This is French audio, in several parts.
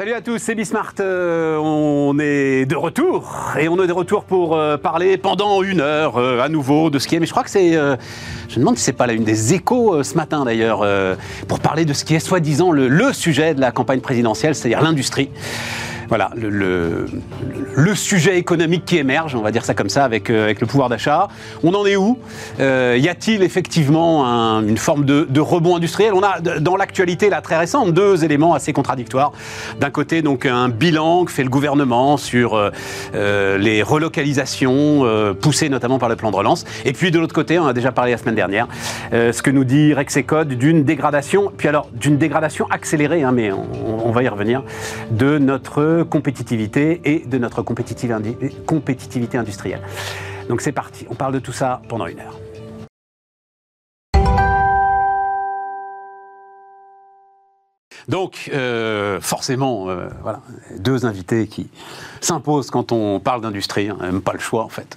Salut à tous, c'est Bismart. Euh, on est de retour et on est de retour pour euh, parler pendant une heure euh, à nouveau de ce qui est. Mais je crois que c'est. je me demande si c'est pas la une des échos ce matin d'ailleurs pour parler de ce qui est soi-disant le, sujet de la campagne présidentielle, c'est-à-dire l'industrie voilà, le, sujet économique qui émerge, on va dire ça comme ça, avec, euh, le pouvoir d'achat. On en est où? Euh, Y a-t-il effectivement une forme de, rebond industriel? On a dans l'actualité là très récente deux éléments assez contradictoires. D'un côté, donc un bilan que fait le gouvernement sur euh, les relocalisations poussées notamment par le plan de relance. Et puis de l'autre côté, on a déjà parlé la semaine dernière, ce que nous dit Rexecode d'une dégradation, puis alors d'une dégradation accélérée, hein, mais on, on va y revenir, de notre compétitivité et de notre compétitivité industrielle. Donc c'est parti, on parle de tout ça pendant une heure. Donc, euh, forcément, euh, voilà, deux invités qui s'imposent quand on parle d'industrie, hein, même pas le choix en fait.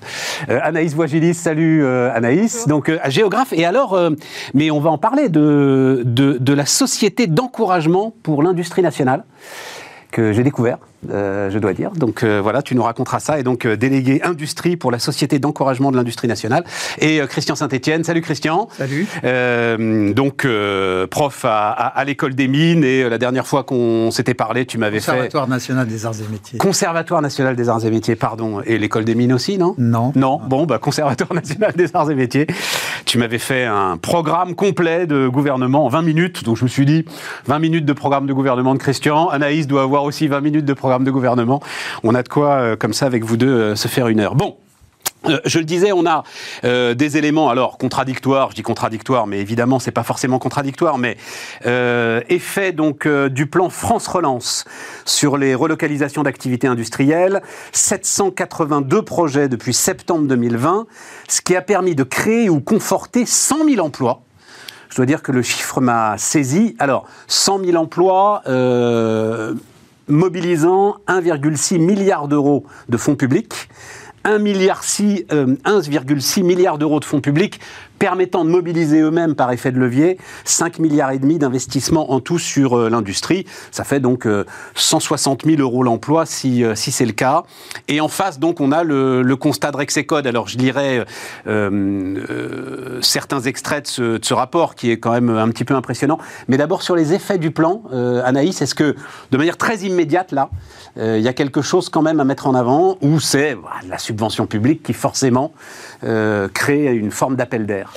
Euh, Anaïs Voigilis, salut Anaïs, donc géographe. Et alors, mais on va en parler de, de, de la société d'encouragement pour l'industrie nationale que j'ai découvert. Euh, je dois dire. Donc euh, voilà, tu nous raconteras ça. Et donc euh, délégué industrie pour la Société d'encouragement de l'industrie nationale. Et Christian Saint-Etienne. Salut Christian. Salut. donc prof à, l'école des mines. Et la dernière fois qu'on s'était parlé, tu m'avais fait... Conservatoire national des arts et métiers. Conservatoire national des arts et métiers, pardon. Et l'école des mines aussi, non? Non. Non, bon, bah Conservatoire national des arts et métiers. Tu m'avais fait un programme complet de gouvernement en 20 minutes. Donc je me suis dit, 20 minutes de programme de gouvernement de Christian. Anaïs doit avoir aussi 20 minutes de programme de gouvernement. On a de quoi, euh, comme ça, avec vous deux, euh, se faire une heure. Bon. Euh, je le disais, on a des éléments alors contradictoires. Je dis contradictoires, mais évidemment c'est pas forcément contradictoire. Mais effet donc du plan France Relance sur les relocalisations d'activités industrielles, 782 projets depuis septembre 2020, ce qui a permis de créer ou conforter 100 000 emplois. Je dois dire que le chiffre m'a saisi. Alors 100 000 emplois mobilisant 1,6 milliard d'euros de fonds publics, 1,6 milliard, 1,6 milliard d'euros de fonds publics permettant de mobiliser eux-mêmes par effet de levier 5 milliards et demi d'investissements en tout sur euh, l'industrie. Ça fait donc 160 euh, 000 euros l'emploi si, euh, si c'est le cas. Et en face, donc, on a le, constat de Rexecode. Alors, je lirai certains extraits de ce, rapport qui est quand même un petit peu impressionnant. Mais d'abord, sur les effets du plan, Anaïs, est-ce que, de manière très immédiate, là, il y a quelque chose quand même à mettre en avant ou c'est la subvention publique qui forcément crée une forme d'appel d'air.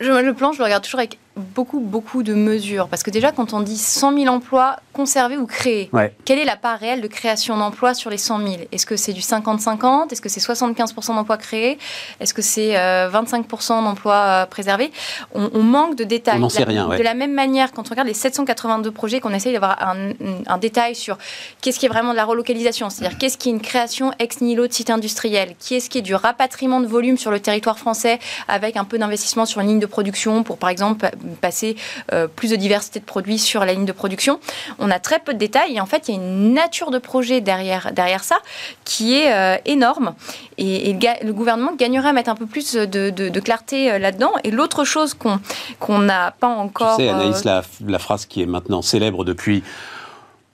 Le plan, je le regarde toujours avec beaucoup, beaucoup de mesures. Parce que déjà, quand on dit 100 000 emplois conservés ou créés, quelle est la part réelle de création d'emplois sur les 100 000 Est-ce que c'est du 50-50 Est-ce que c'est 75% d'emplois créés? Est-ce que c'est 25% euh, d'emplois euh, préservés? On, manque de détails. On n'en sait rien. De la même manière, quand on regarde les 782 projets, qu'on essaye d'avoir un, détail sur qu'est-ce qui est vraiment de la relocalisation, c'est-à-dire qu'est-ce qui est une création ex nihilo de site industriel, qu'est-ce qui est du rapatriement de volume sur le territoire français avec un peu d'investissement sur une ligne de production pour, par exemple, passer euh, plus de diversité de produits sur la ligne de production. On a très peu de détails et en fait, il y a une nature de projet derrière, derrière ça qui est euh, énorme. Et, le gouvernement gagnerait à mettre un peu plus de, clarté euh, là-dedans. Et l'autre chose qu'on n'a pas encore... Tu sais, Anaïs, la, la, phrase qui est maintenant célèbre depuis...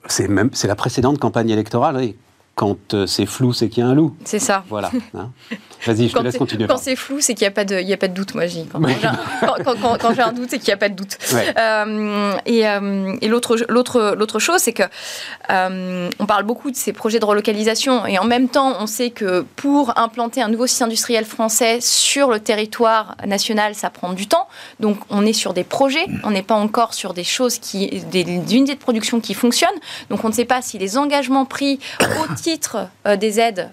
C'est même c'est la précédente campagne électorale. Quand c'est flou, c'est qu'il y a un loup. C'est ça. Voilà. Hein. Vas-y, je te laisse continuer. Quand c'est flou, c'est qu'il n'y a, pas de, il a pas de doute, moi je dis. Quand, j'ai un doute, c'est qu'il n'y a pas de doute. Euh, et, euh, et l'autre chose, c'est que euh, on parle beaucoup de ces projets de relocalisation et en même temps, on sait que pour implanter un nouveau site industriel français sur le territoire national, ça prend du temps. Donc on est sur des projets, on n'est pas encore sur des choses qui, des, unités de production qui fonctionnent. Donc on ne sait pas si les engagements pris au titre des aides,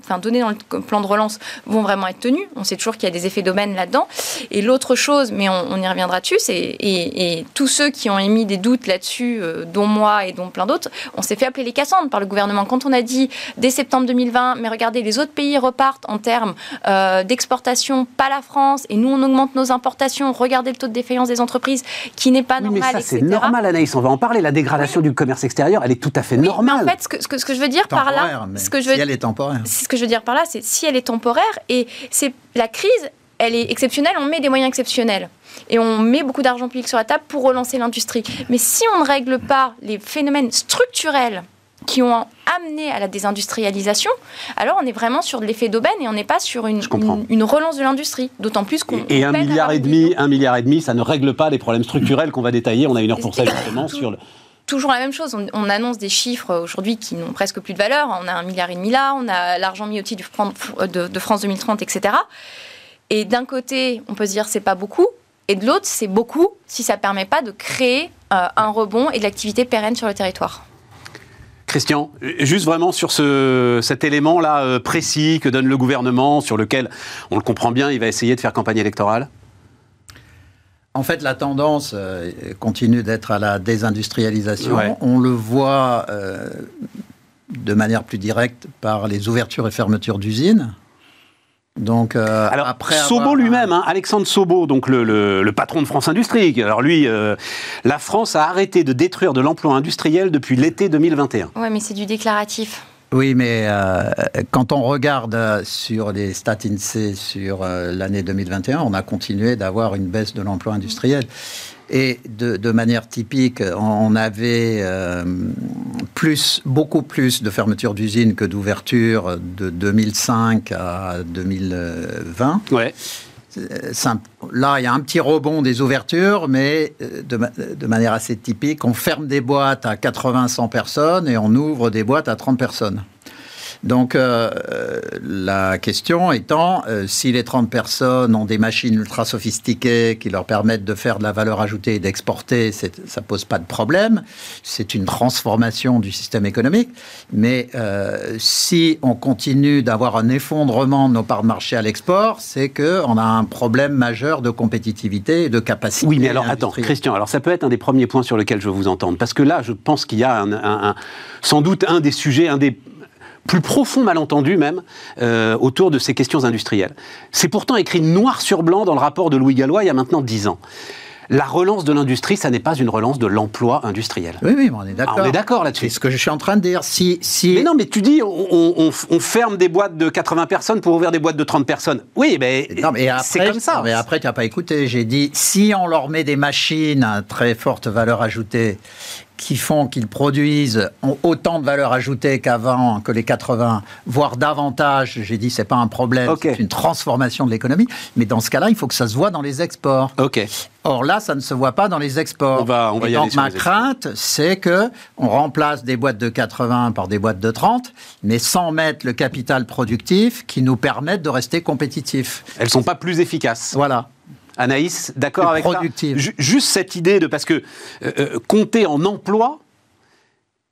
enfin donnés dans le plan de relance vont vraiment être tenus. On sait toujours qu'il y a des effets domaines là-dedans. Et l'autre chose, mais on, y reviendra dessus, c'est et, tous ceux qui ont émis des doutes là-dessus, euh, dont moi et dont plein d'autres, on s'est fait appeler les Cassandres par le gouvernement. Quand on a dit dès septembre 2020, mais regardez, les autres pays repartent en termes euh, d'exportation, pas la France, et nous on augmente nos importations. Regardez le taux de défaillance des entreprises qui n'est pas normal. Mais ça c'est normal, Anaïs. On va en parler. La dégradation du commerce extérieur, elle est tout à fait normale. En fait, ce que, ce que, je veux dire par là, ce que je veux, si elle est temporaire, ce que je veux dire par là, c'est si elle est temporaire et c'est la crise elle est exceptionnelle, on met des moyens exceptionnels. Et on met beaucoup d'argent public sur la table pour relancer l'industrie. Mais si on ne règle pas les phénomènes structurels qui ont amené à la désindustrialisation, alors on est vraiment sur de l'effet d'aubaine et on n'est pas sur une, une, relance de l'industrie. D'autant plus qu'on. Et, un milliard et demi, un milliard et demi, ça ne règle pas les problèmes structurels qu'on va détailler. On a une heure pour ça justement sur le. Toujours la même chose. On, annonce des chiffres aujourd'hui qui n'ont presque plus de valeur. On a un milliard et demi là, on a l'argent mis au titre de, France 2030, etc. Et d'un côté, on peut se dire c'est pas beaucoup, et de l'autre, c'est beaucoup si ça ne permet pas de créer euh, un rebond et de l'activité pérenne sur le territoire. Christian, juste vraiment sur ce, cet élément-là euh, précis que donne le gouvernement, sur lequel, on le comprend bien, il va essayer de faire campagne électorale? En fait, la tendance euh, continue d'être à la désindustrialisation. On le voit de manière plus directe par les ouvertures et fermetures d'usines. Donc, euh, alors après Sobo lui-même, hein, Alexandre Sobo, donc le, patron de France Industrie. Alors lui, euh, la France a arrêté de détruire de l'emploi industriel depuis l'été 2021. Ouais, mais c'est du déclaratif. Oui, mais euh, quand on regarde sur les stats INSEE sur l'année 2021, on a continué d'avoir une baisse de l'emploi industriel. Et de, manière typique, on avait euh, plus, beaucoup plus de fermetures d'usines que d'ouvertures de 2005 à 2020. Ouais. Là, il y a un petit rebond des ouvertures, mais euh, de, de, manière assez typique, on ferme des boîtes à 80-100 personnes et on ouvre des boîtes à 30 personnes. Donc euh, la question étant, euh, si les 30 personnes ont des machines ultra sophistiquées qui leur permettent de faire de la valeur ajoutée et d'exporter, ça pose pas de problème. C'est une transformation du système économique. Mais euh, si on continue d'avoir un effondrement de nos parts de marché à l'export, c'est qu'on a un problème majeur de compétitivité et de capacité. Oui, mais alors attends, Christian, alors ça peut être un des premiers points sur lesquels je veux vous entendre. Parce que là, je pense qu'il y a un, sans doute un des sujets, un des plus profond malentendu même euh, autour de ces questions industrielles. C'est pourtant écrit noir sur blanc dans le rapport de Louis Gallois il y a maintenant dix ans. La relance de l'industrie, ça n'est pas une relance de l'emploi industriel. Oui, oui, on est d'accord. Ah, on est d'accord là-dessus. C'est ce que je suis en train de dire. Si, si... Mais non, mais tu dis, on, ferme des boîtes de 80 personnes pour ouvrir des boîtes de 30 personnes. Oui, mais, mais c'est comme ça. mais après, tu n'as pas écouté. J'ai dit, si on leur met des machines à très forte valeur ajoutée qui font qu'ils produisent autant de valeur ajoutée qu'avant, que les 80, voire davantage. J'ai dit c'est pas un problème, c'est une transformation de l'économie. Mais dans ce cas-là, il faut que ça se voit dans les exports. Ok. Or là, ça ne se voit pas dans les exports. On va, on va y donc ma crainte, c'est que on remplace des boîtes de 80 par des boîtes de 30, mais sans mettre le capital productif qui nous permette de rester compétitifs. Elles sont pas plus efficaces. Voilà. Anaïs, d'accord avec ça Juste cette idée de parce que euh, euh, compter en emploi,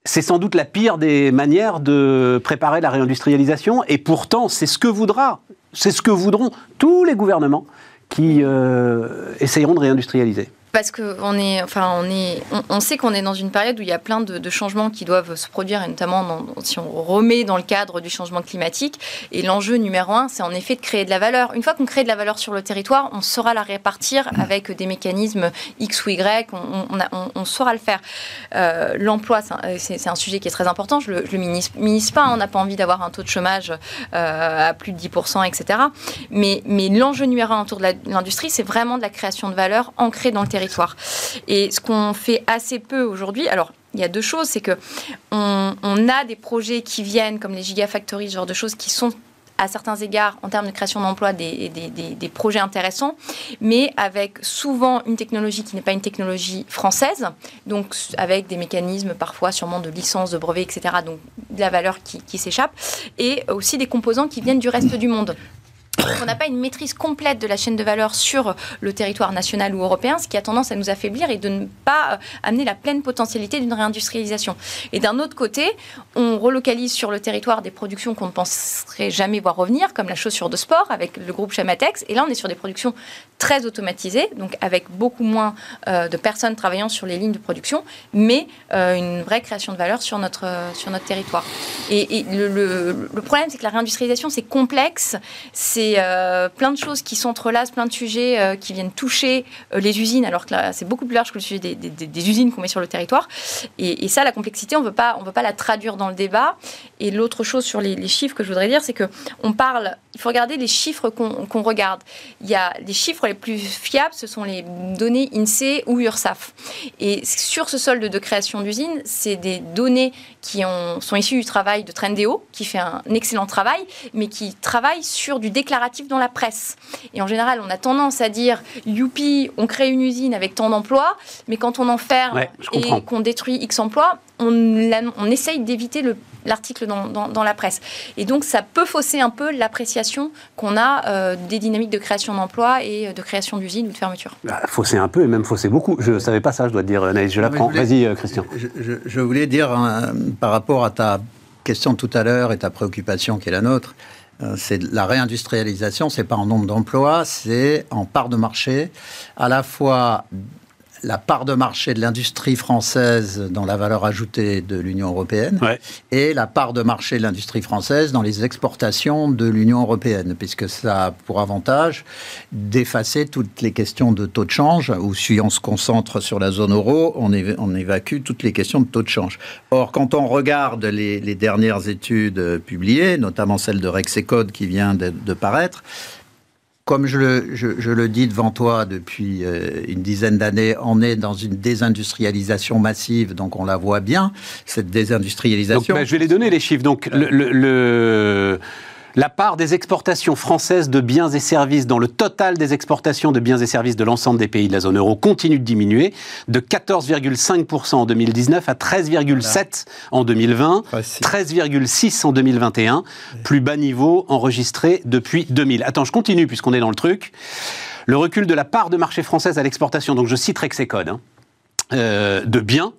c'est sans doute la pire des manières de préparer la réindustrialisation, et pourtant c'est ce que voudra, c'est ce que voudront tous les gouvernements qui euh, essayeront de réindustrialiser. Parce qu'on est, enfin, on est, on, sait qu'on est dans une période où il y a plein de, changements qui doivent se produire, et notamment si on remet dans le cadre du changement climatique. Et l'enjeu numéro un, c'est en effet de créer de la valeur. Une fois qu'on crée de la valeur sur le territoire, on saura la répartir avec des mécanismes X ou Y. On, saura le faire. Euh, l'emploi, c'est un sujet qui est très important. Je le, le minimise, pas. On n'a pas envie d'avoir un taux de chômage euh, à plus de 10%, etc. Mais l'enjeu numéro un autour de l'industrie, c'est vraiment de la création de valeur ancrée dans le territoire et ce qu'on fait assez peu aujourd'hui, alors il y a deux choses, c'est que on, a des projets qui viennent comme les gigafactories, ce genre de choses qui sont à certains égards, en termes de création d'emplois, des, des, projets intéressants, mais avec souvent une technologie qui n'est pas une technologie française, donc avec des mécanismes parfois sûrement de licence, de brevet, etc., donc de la valeur qui s'échappe, et aussi des composants qui viennent du reste du monde on n'a pas une maîtrise complète de la chaîne de valeur sur le territoire national ou européen, ce qui a tendance à nous affaiblir et de ne pas euh, amener la pleine potentialité d'une réindustrialisation? Et d'un autre côté, on relocalise sur le territoire des productions qu'on ne penserait jamais voir revenir, comme la chaussure de sport avec le groupe Chamatex. Et là, on est sur des productions très automatisées, donc avec beaucoup moins euh, de personnes travaillant sur les lignes de production, mais euh, une vraie création de valeur sur notre, sur notre territoire. Et, le, le problème, c'est que la réindustrialisation, c'est complexe, c'est c'est plein de choses qui s'entrelacent, plein de sujets qui viennent toucher les usines, alors que là, c'est beaucoup plus large que le sujet des, usines qu'on met sur le territoire. Et, ça, la complexité, on ne veut pas la traduire dans le débat. Et l'autre chose sur les, chiffres que je voudrais dire, c'est que on parle, il faut regarder les chiffres qu'on regarde. Il y a les chiffres les plus fiables, ce sont les données INSEE ou URSAF. Et sur ce solde de création d'usines, c'est des données qui ont, sont issues du travail de Trendéo, qui fait un excellent travail, mais qui travaille sur du dans la presse. Et en général, on a tendance à dire, youpi, on crée une usine avec tant d'emplois, mais quand on enferme et qu'on détruit X emplois, on, on essaye d'éviter l'article dans, dans, la presse. Et donc, ça peut fausser un peu l'appréciation qu'on a euh, des dynamiques de création d'emplois et de création d'usines ou de fermeture. Bah, fausser un peu et même fausser beaucoup. Je ne savais pas ça, je dois te dire, Naïs. Je l'apprends. Vas-y, euh, Christian. Je, voulais dire, hein, par rapport à ta question tout à l'heure et ta préoccupation qui est la nôtre, euh, c'est la réindustrialisation, c'est pas en nombre d'emplois, c'est en part de marché, à la fois la part de marché de l'industrie française dans la valeur ajoutée de l'Union européenne et la part de marché de l'industrie française dans les exportations de l'Union européenne, puisque ça a pour avantage d'effacer toutes les questions de taux de change, ou si on se concentre sur la zone euro, on, évacue toutes les questions de taux de change. Or, quand on regarde les, dernières études publiées, notamment celle de Rexecode qui vient de paraître, comme je le, dis devant toi depuis euh, une dizaine d'années, on est dans une désindustrialisation massive, donc on la voit bien, cette désindustrialisation. Ben, je vais les donner les chiffres. Donc le la part des exportations françaises de biens et services dans le total des exportations de biens et services de l'ensemble des pays de la zone euro continue de diminuer de 14,5% en 2019 à 13,7% en 2020, 13,6% en 2021, plus bas niveau enregistré depuis 2000. Attends, je continue puisqu'on est dans le truc. Le recul de la part de marché française à l'exportation, donc je cite Rexecode, hein, euh, de biens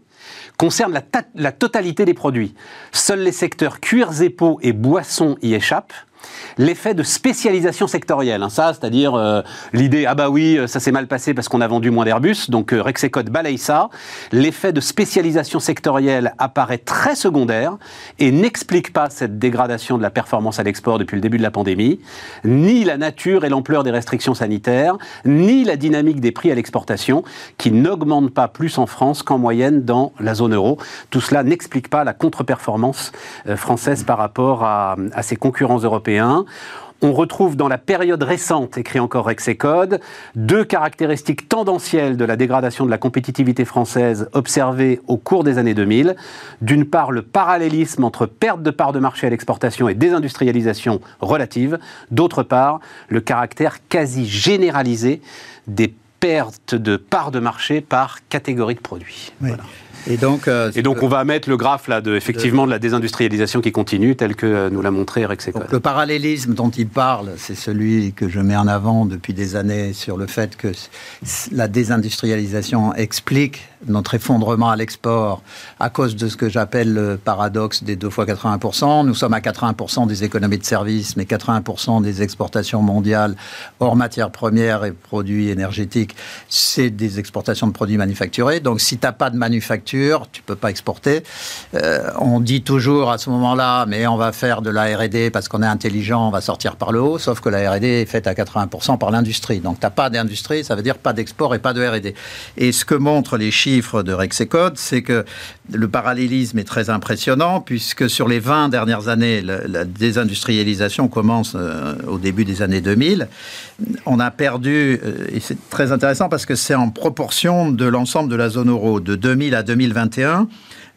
concerne la, totalité des produits. Seuls les secteurs cuirs et peaux et boissons y échappent l'effet de spécialisation sectorielle. Hein, ça, c'est-à-dire euh, l'idée, ah bah oui, ça s'est mal passé parce qu'on a vendu moins d'Airbus, donc euh, Rexecode balaye ça. L'effet de spécialisation sectorielle apparaît très secondaire et n'explique pas cette dégradation de la performance à l'export depuis le début de la pandémie, ni la nature et l'ampleur des restrictions sanitaires, ni la dynamique des prix à l'exportation, qui n'augmentent pas plus en France qu'en moyenne dans la zone euro. Tout cela n'explique pas la contre-performance euh, française par rapport à, à ses concurrents européens on retrouve dans la période récente, écrit encore Rexecode, deux caractéristiques tendancielles de la dégradation de la compétitivité française observées au cours des années 2000. D'une part, le parallélisme entre perte de part de marché à l'exportation et désindustrialisation relative. D'autre part, le caractère quasi généralisé des pertes de part de marché par catégorie de produits. Et donc, euh, et donc on va mettre le graphe là de effectivement de la désindustrialisation qui continue, tel que nous l'a montré Rexecode. Le parallélisme dont il parle, c'est celui que je mets en avant depuis des années sur le fait que la désindustrialisation explique notre effondrement à l'export à cause de ce que j'appelle le paradoxe des deux fois 80%. Nous sommes à 80% des économies de services, mais 80% des exportations mondiales hors matières premières et produits énergétiques, c'est des exportations de produits manufacturés. Donc si tu n'as pas de manufacture, tu peux pas exporter. Euh, on dit toujours à ce moment-là, mais on va faire de la R&D parce qu'on est intelligent, on va sortir par le haut, sauf que la R&D est faite à 80% par l'industrie. Donc tu n'as pas d'industrie, ça veut dire pas d'export et pas de R&D. Et ce que montrent les chiffres de Rexecode, c'est que le parallélisme est très impressionnant, puisque sur les 20 dernières années, la, désindustrialisation commence euh, au début des années 2000. On a perdu, euh, et c'est très intéressant parce que c'est en proportion de l'ensemble de la zone euro, de 2000 à 2021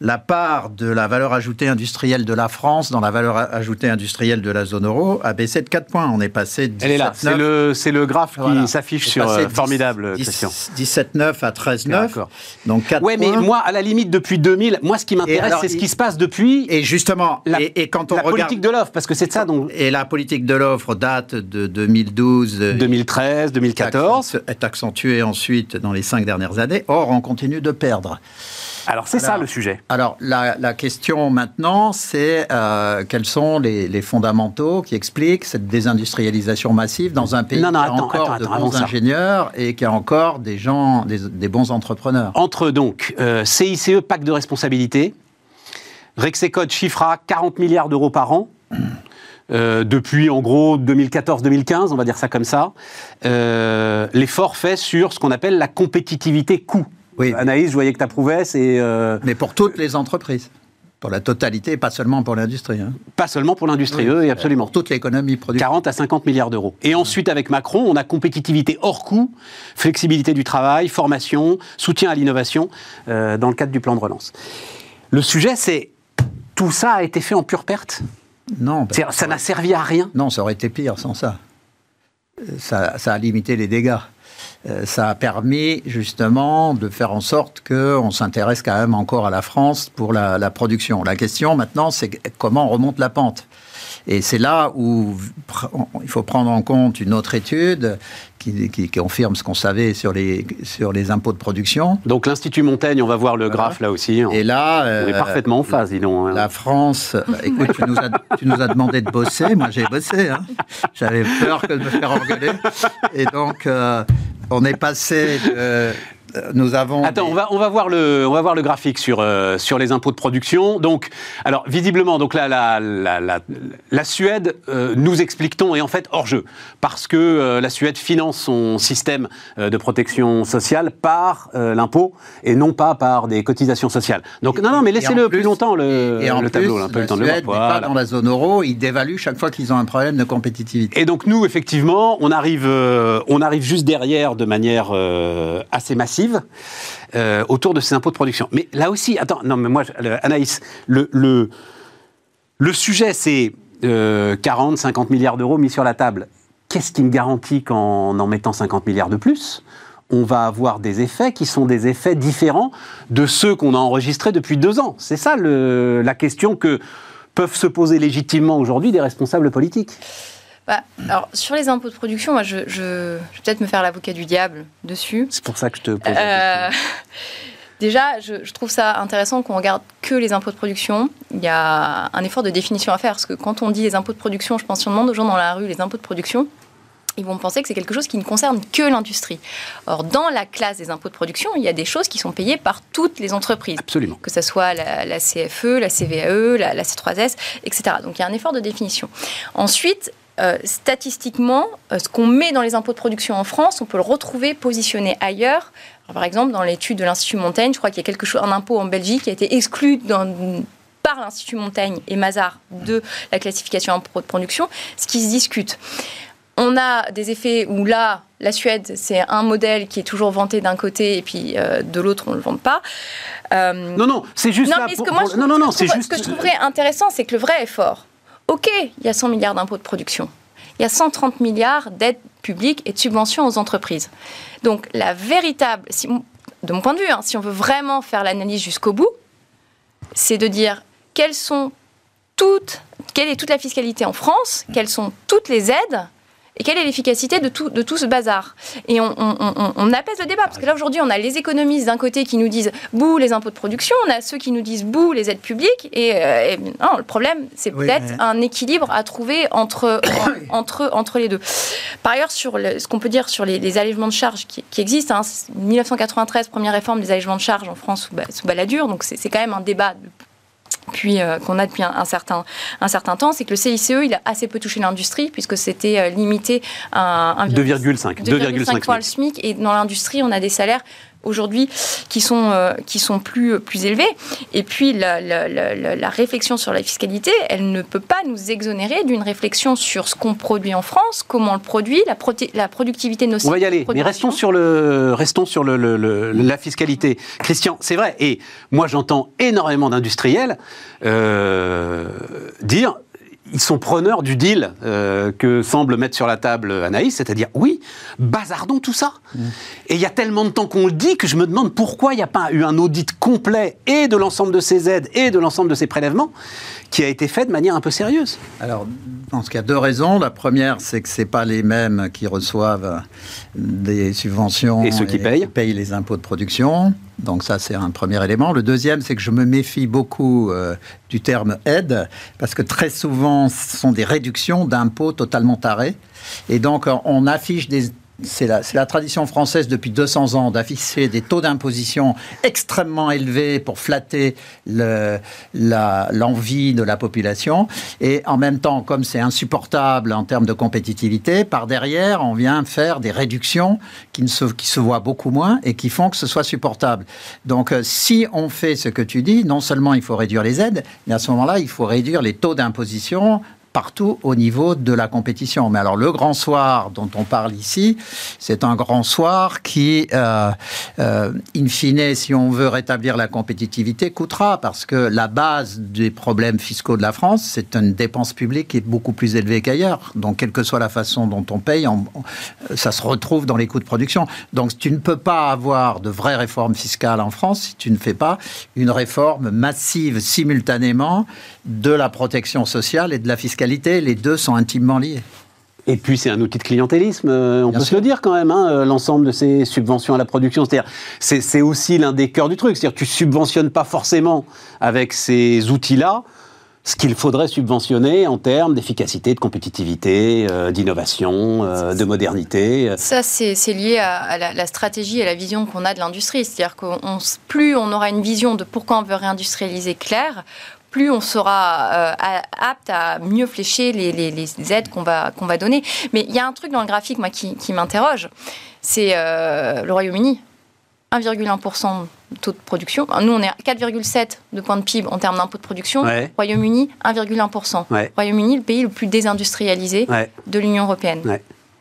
la part de la valeur ajoutée industrielle de la France dans la valeur ajoutée industrielle de la zone euro a baissé de 4 points. On est passé de Elle est là, c'est le, le graphe qui s'affiche sur euh, Formidable, 17,9 à 13,9. Donc 4 ouais, mais moi, à la limite, depuis 2000, moi, ce qui m'intéresse, c'est ce qui se passe depuis. Et justement, la, et, quand on la politique de l'offre, parce que c'est de ça donc. Et la politique de l'offre date de 2012. 2013, 2014. Est accentuée ensuite dans les 5 dernières années. Or, on continue de perdre. Alors c'est ça le sujet. Alors la, question maintenant, c'est euh, quels sont les, fondamentaux qui expliquent cette désindustrialisation massive dans un pays qui a encore de bons ingénieurs et qui a encore des gens, des, bons entrepreneurs. Entre donc euh, CICE, pacte de responsabilité, Rexecode chiffra 40 milliards d'euros par an. euh, depuis en gros 2014-2015, on va dire ça comme ça, euh, l'effort fait sur ce qu'on appelle la compétitivité coût. Oui. Anaïs, je voyais que tu approuvais, c'est... Euh, Mais pour toutes les entreprises pour la totalité, pas seulement pour l'industrie. Hein. Pas seulement pour l'industrie, oui, absolument. Pour toute l'économie productive. 40 à 50 milliards d'euros. Et ensuite, avec Macron, on a compétitivité hors coût, flexibilité du travail, formation, soutien à l'innovation dans le cadre du plan de relance. Le sujet, c'est tout ça a été fait en pure perte? Non. ça n'a servi à rien? Non, ça aurait été pire sans ça. Ça, a limité les dégâts. Euh, ça a permis justement de faire en sorte qu'on s'intéresse quand même encore à la France pour la production. La question maintenant, c'est comment on remonte la pente? Et c'est là où il faut prendre en compte une autre étude qui, confirme ce qu'on savait sur les, sur les impôts de production. Donc l'Institut Montaigne, on va voir le graphe là aussi. Et là... On est euh, parfaitement en phase, dis donc. Hein. La France... écoute, tu nous, as, tu nous, as, demandé de bosser, moi j'ai bossé. Hein. J'avais peur que de me faire engueuler. Et donc, euh, on est passé de nous avons. Attends, on, va, on, va voir le, on va voir le graphique sur, euh, sur les impôts de production. Donc, alors, visiblement, donc là, la, la, la, la Suède, euh, nous explique-t-on, est en fait hors jeu. Parce que euh, la Suède finance son système de protection sociale par l'impôt et non pas par des cotisations sociales. Donc, non, non, mais laissez-le plus, longtemps, le, et, le tableau. Là, la Suède n'est pas dans la zone euro, ils dévaluent chaque fois qu'ils ont un problème de compétitivité. Et donc, nous, effectivement, on arrive, on arrive juste derrière de manière assez massive euh, autour de ces impôts de production. Mais là aussi, attends, non, mais moi, Anaïs, le, le, sujet, c'est 40, euh, 50 milliards d'euros mis sur la table. Qu'est-ce qui me garantit qu'en en mettant 50 milliards de plus, on va avoir des effets qui sont des effets différents de ceux qu'on a enregistrés depuis deux ans? C'est ça la question que peuvent se poser légitimement aujourd'hui des responsables politiques. Bah, alors, sur les impôts de production, moi, je, vais peut-être me faire l'avocat du diable dessus. C'est pour ça que je te pose. Euh, déjà, je, trouve ça intéressant qu'on regarde que les impôts de production. Il y a un effort de définition à faire, parce que quand on dit les impôts de production, je pense si on demande aux gens dans la rue les impôts de production, ils vont penser que c'est quelque chose qui ne concerne que l'industrie. Or, dans la classe des impôts de production, il y a des choses qui sont payées par toutes les entreprises. Absolument. Que ce soit la, CFE, la CVAE, la, la, C3S, etc. Donc, il y a un effort de définition. Ensuite, euh, statistiquement, euh, ce qu'on met dans les impôts de production en France, on peut le retrouver positionné ailleurs. par exemple, dans l'étude de l'Institut Montaigne, je crois qu'il y a quelque chose, un impôt en Belgique qui a été exclu par l'Institut Montaigne et Mazar de la classification impôt de production, ce qui se discute. On a des effets où là, la Suède, c'est un modèle qui est toujours vanté d'un côté et puis euh, de l'autre, on ne le vante pas. non, non, c'est juste. Non, mais ce que moi, non, non, non, ce que je trouverais intéressant, c'est que le vrai effort, Ok, il y a 100 milliards d'impôts de production. Il y a 130 milliards d'aides publiques et de subventions aux entreprises. Donc la véritable, de mon point de vue, hein, si on veut vraiment faire l'analyse jusqu'au bout, c'est de dire quelles sont toutes, quelle est toute la fiscalité en France, quelles sont toutes les aides et quelle est l'efficacité de tout, de tout ce bazar? Et on, apaise le débat, parce que là aujourd'hui, on a les économistes d'un côté qui nous disent bouh les impôts de production, on a ceux qui nous disent bouh les aides publiques, et, euh, non, le problème, c'est peut-être un équilibre à trouver entre, entre, entre les deux. Par ailleurs, sur ce qu'on peut dire sur les, les allègements de charges qui, existent, hein, 1993, première réforme des allègements de charges en France sous, sous baladure, donc c'est quand même un débat puis euh, qu'on a depuis un, certain, un certain temps, c'est que le CICE, il a assez peu touché l'industrie, puisque c'était euh, limité à 2,5 2,5 fois le SMIC. Et dans l'industrie, on a des salaires aujourd'hui qui sont, euh, qui sont plus, plus élevés. Et puis, la, la, la, réflexion sur la fiscalité, elle ne peut pas nous exonérer d'une réflexion sur ce qu'on produit en France, comment on le produit, la, la productivité de nos On va y aller, mais restons sur, le, restons sur le, la fiscalité. Christian, c'est vrai, et moi j'entends énormément d'industriels euh, dire ils sont preneurs du deal euh, que semble mettre sur la table Anaïs, c'est-à-dire oui, bazardons tout ça. Mm. Et il y a tellement de temps qu'on le dit que je me demande pourquoi il n'y a pas eu un audit complet et de l'ensemble de ces aides et de l'ensemble de ces prélèvements qui a été fait de manière un peu sérieuse. Alors, je pense qu'il y a deux raisons. La première, c'est que ce pas les mêmes qui reçoivent des subventions et ceux qui payent. qui payent les impôts de production. Donc ça, c'est un premier élément. Le deuxième, c'est que je me méfie beaucoup euh, du terme aide, parce que très souvent, ce sont des réductions d'impôts totalement tarés. Et donc, on affiche des c'est la, tradition française depuis 200 ans d'afficher des taux d'imposition extrêmement élevés pour flatter l'envie de la population. Et en même temps, comme c'est insupportable en termes de compétitivité, par derrière, on vient faire des réductions qui, ne se, qui se voient beaucoup moins et qui font que ce soit supportable. Donc, euh, si on fait ce que tu dis, non seulement il faut réduire les aides, mais à ce moment-là, il faut réduire les taux d'imposition partout au niveau de la compétition. Mais alors le grand soir dont on parle ici, c'est un grand soir qui, euh, euh, in fine, si on veut rétablir la compétitivité, coûtera parce que la base des problèmes fiscaux de la France, c'est une dépense publique qui est beaucoup plus élevée qu'ailleurs. Donc quelle que soit la façon dont on paye, ça se retrouve dans les coûts de production. Donc tu ne peux pas avoir de vraies réformes fiscales en France si tu ne fais pas une réforme massive simultanément de la protection sociale et de la fiscalité. Les deux sont intimement liés. Et puis c'est un outil de clientélisme, euh, on peut se le dire quand même, hein, euh, l'ensemble de ces subventions à la production. C'est-à-dire, c'est aussi l'un des cœurs du truc. C'est-à-dire, tu subventionnes pas forcément avec ces outils-là ce qu'il faudrait subventionner en termes d'efficacité, de compétitivité, euh, d'innovation, de modernité. Ça, c'est lié à, la, la, stratégie et à la vision qu'on a de l'industrie. C'est-à-dire que plus on aura une vision de pourquoi on veut réindustrialiser claire, plus on sera euh, apte à mieux flécher les, aides qu'on va, qu'on va donner. Mais il y a un truc dans le graphique moi, qui, m'interroge, c'est euh, le Royaume-Uni. 1,1% de taux de production. Nous, on est à 4,7 de points de PIB en termes d'impôt de production. Royaume-Uni, 1,1%. Royaume-Uni, le pays le plus désindustrialisé de l'Union européenne.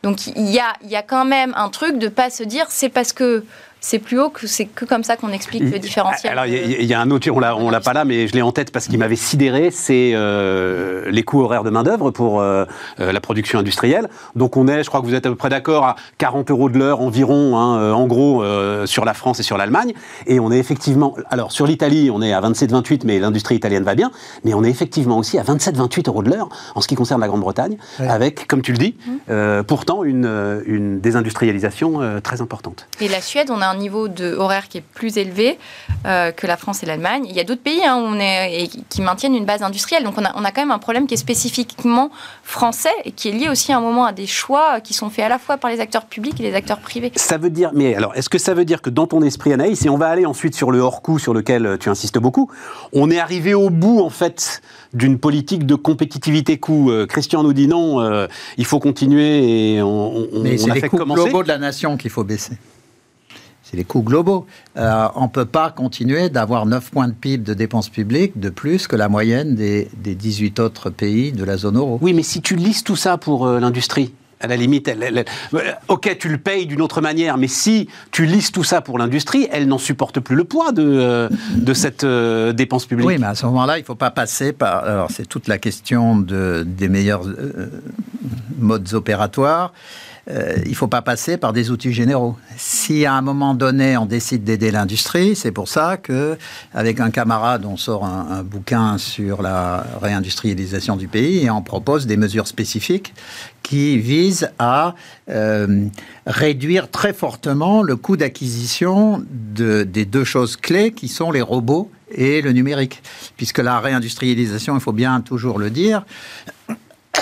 Donc il y a, y a quand même un truc de ne pas se dire c'est parce que c'est plus haut que c'est que comme ça qu'on explique le différentiel. Alors il y, a un autre, on l'a, on l'a pas là, mais je l'ai en tête parce qu'il m'avait sidéré, c'est euh, les coûts horaires de main d'œuvre pour euh, euh, la production industrielle. Donc on est, je crois que vous êtes à peu près d'accord, à 40 euros de l'heure environ, hein, en gros, sur la France et sur l'Allemagne. Et on est effectivement, alors sur l'Italie, on est à 27-28, mais l'industrie italienne va bien. Mais on est effectivement aussi à 27-28 euros de l'heure en ce qui concerne la Grande-Bretagne, avec, comme tu le dis, mmh. pourtant une, une désindustrialisation très importante. Et la Suède, on a un niveau de horaire qui est plus élevé euh, que la France et l'Allemagne. Il y a d'autres pays hein, où on est, et qui maintiennent une base industrielle. Donc on a, on a, quand même un problème qui est spécifiquement français et qui est lié aussi à un moment à des choix qui sont faits à la fois par les acteurs publics et les acteurs privés. Ça veut dire, mais alors, est-ce que ça veut dire que dans ton esprit, Anaïs, et on va aller ensuite sur le hors-coût sur lequel euh, tu insistes beaucoup, on est arrivé au bout en fait d'une politique de compétitivité coût. Euh, Christian nous dit non, il faut continuer et on, on, mais c'est les coûts globaux de la nation qu'il faut baisser c'est les coûts globaux. Euh, on ne peut pas continuer d'avoir 9 points de PIB de dépenses publiques de plus que la moyenne des, 18 autres pays de la zone euro. Oui, mais si tu lises tout ça pour euh, l'industrie, à la limite, elle, euh, ok, tu le payes d'une autre manière, mais si tu lises tout ça pour l'industrie, elle n'en supporte plus le poids de, de cette dépense publique. Oui, mais à ce moment-là, il ne faut pas passer par. Alors, c'est toute la question de, des meilleurs modes opératoires. Euh, il ne faut pas passer par des outils généraux. Si à un moment donné on décide d'aider l'industrie, c'est pour ça que avec un camarade on sort un, bouquin sur la réindustrialisation du pays et on propose des mesures spécifiques qui visent à euh, réduire très fortement le coût d'acquisition de, des deux choses clés qui sont les robots et le numérique. Puisque la réindustrialisation, il faut bien toujours le dire,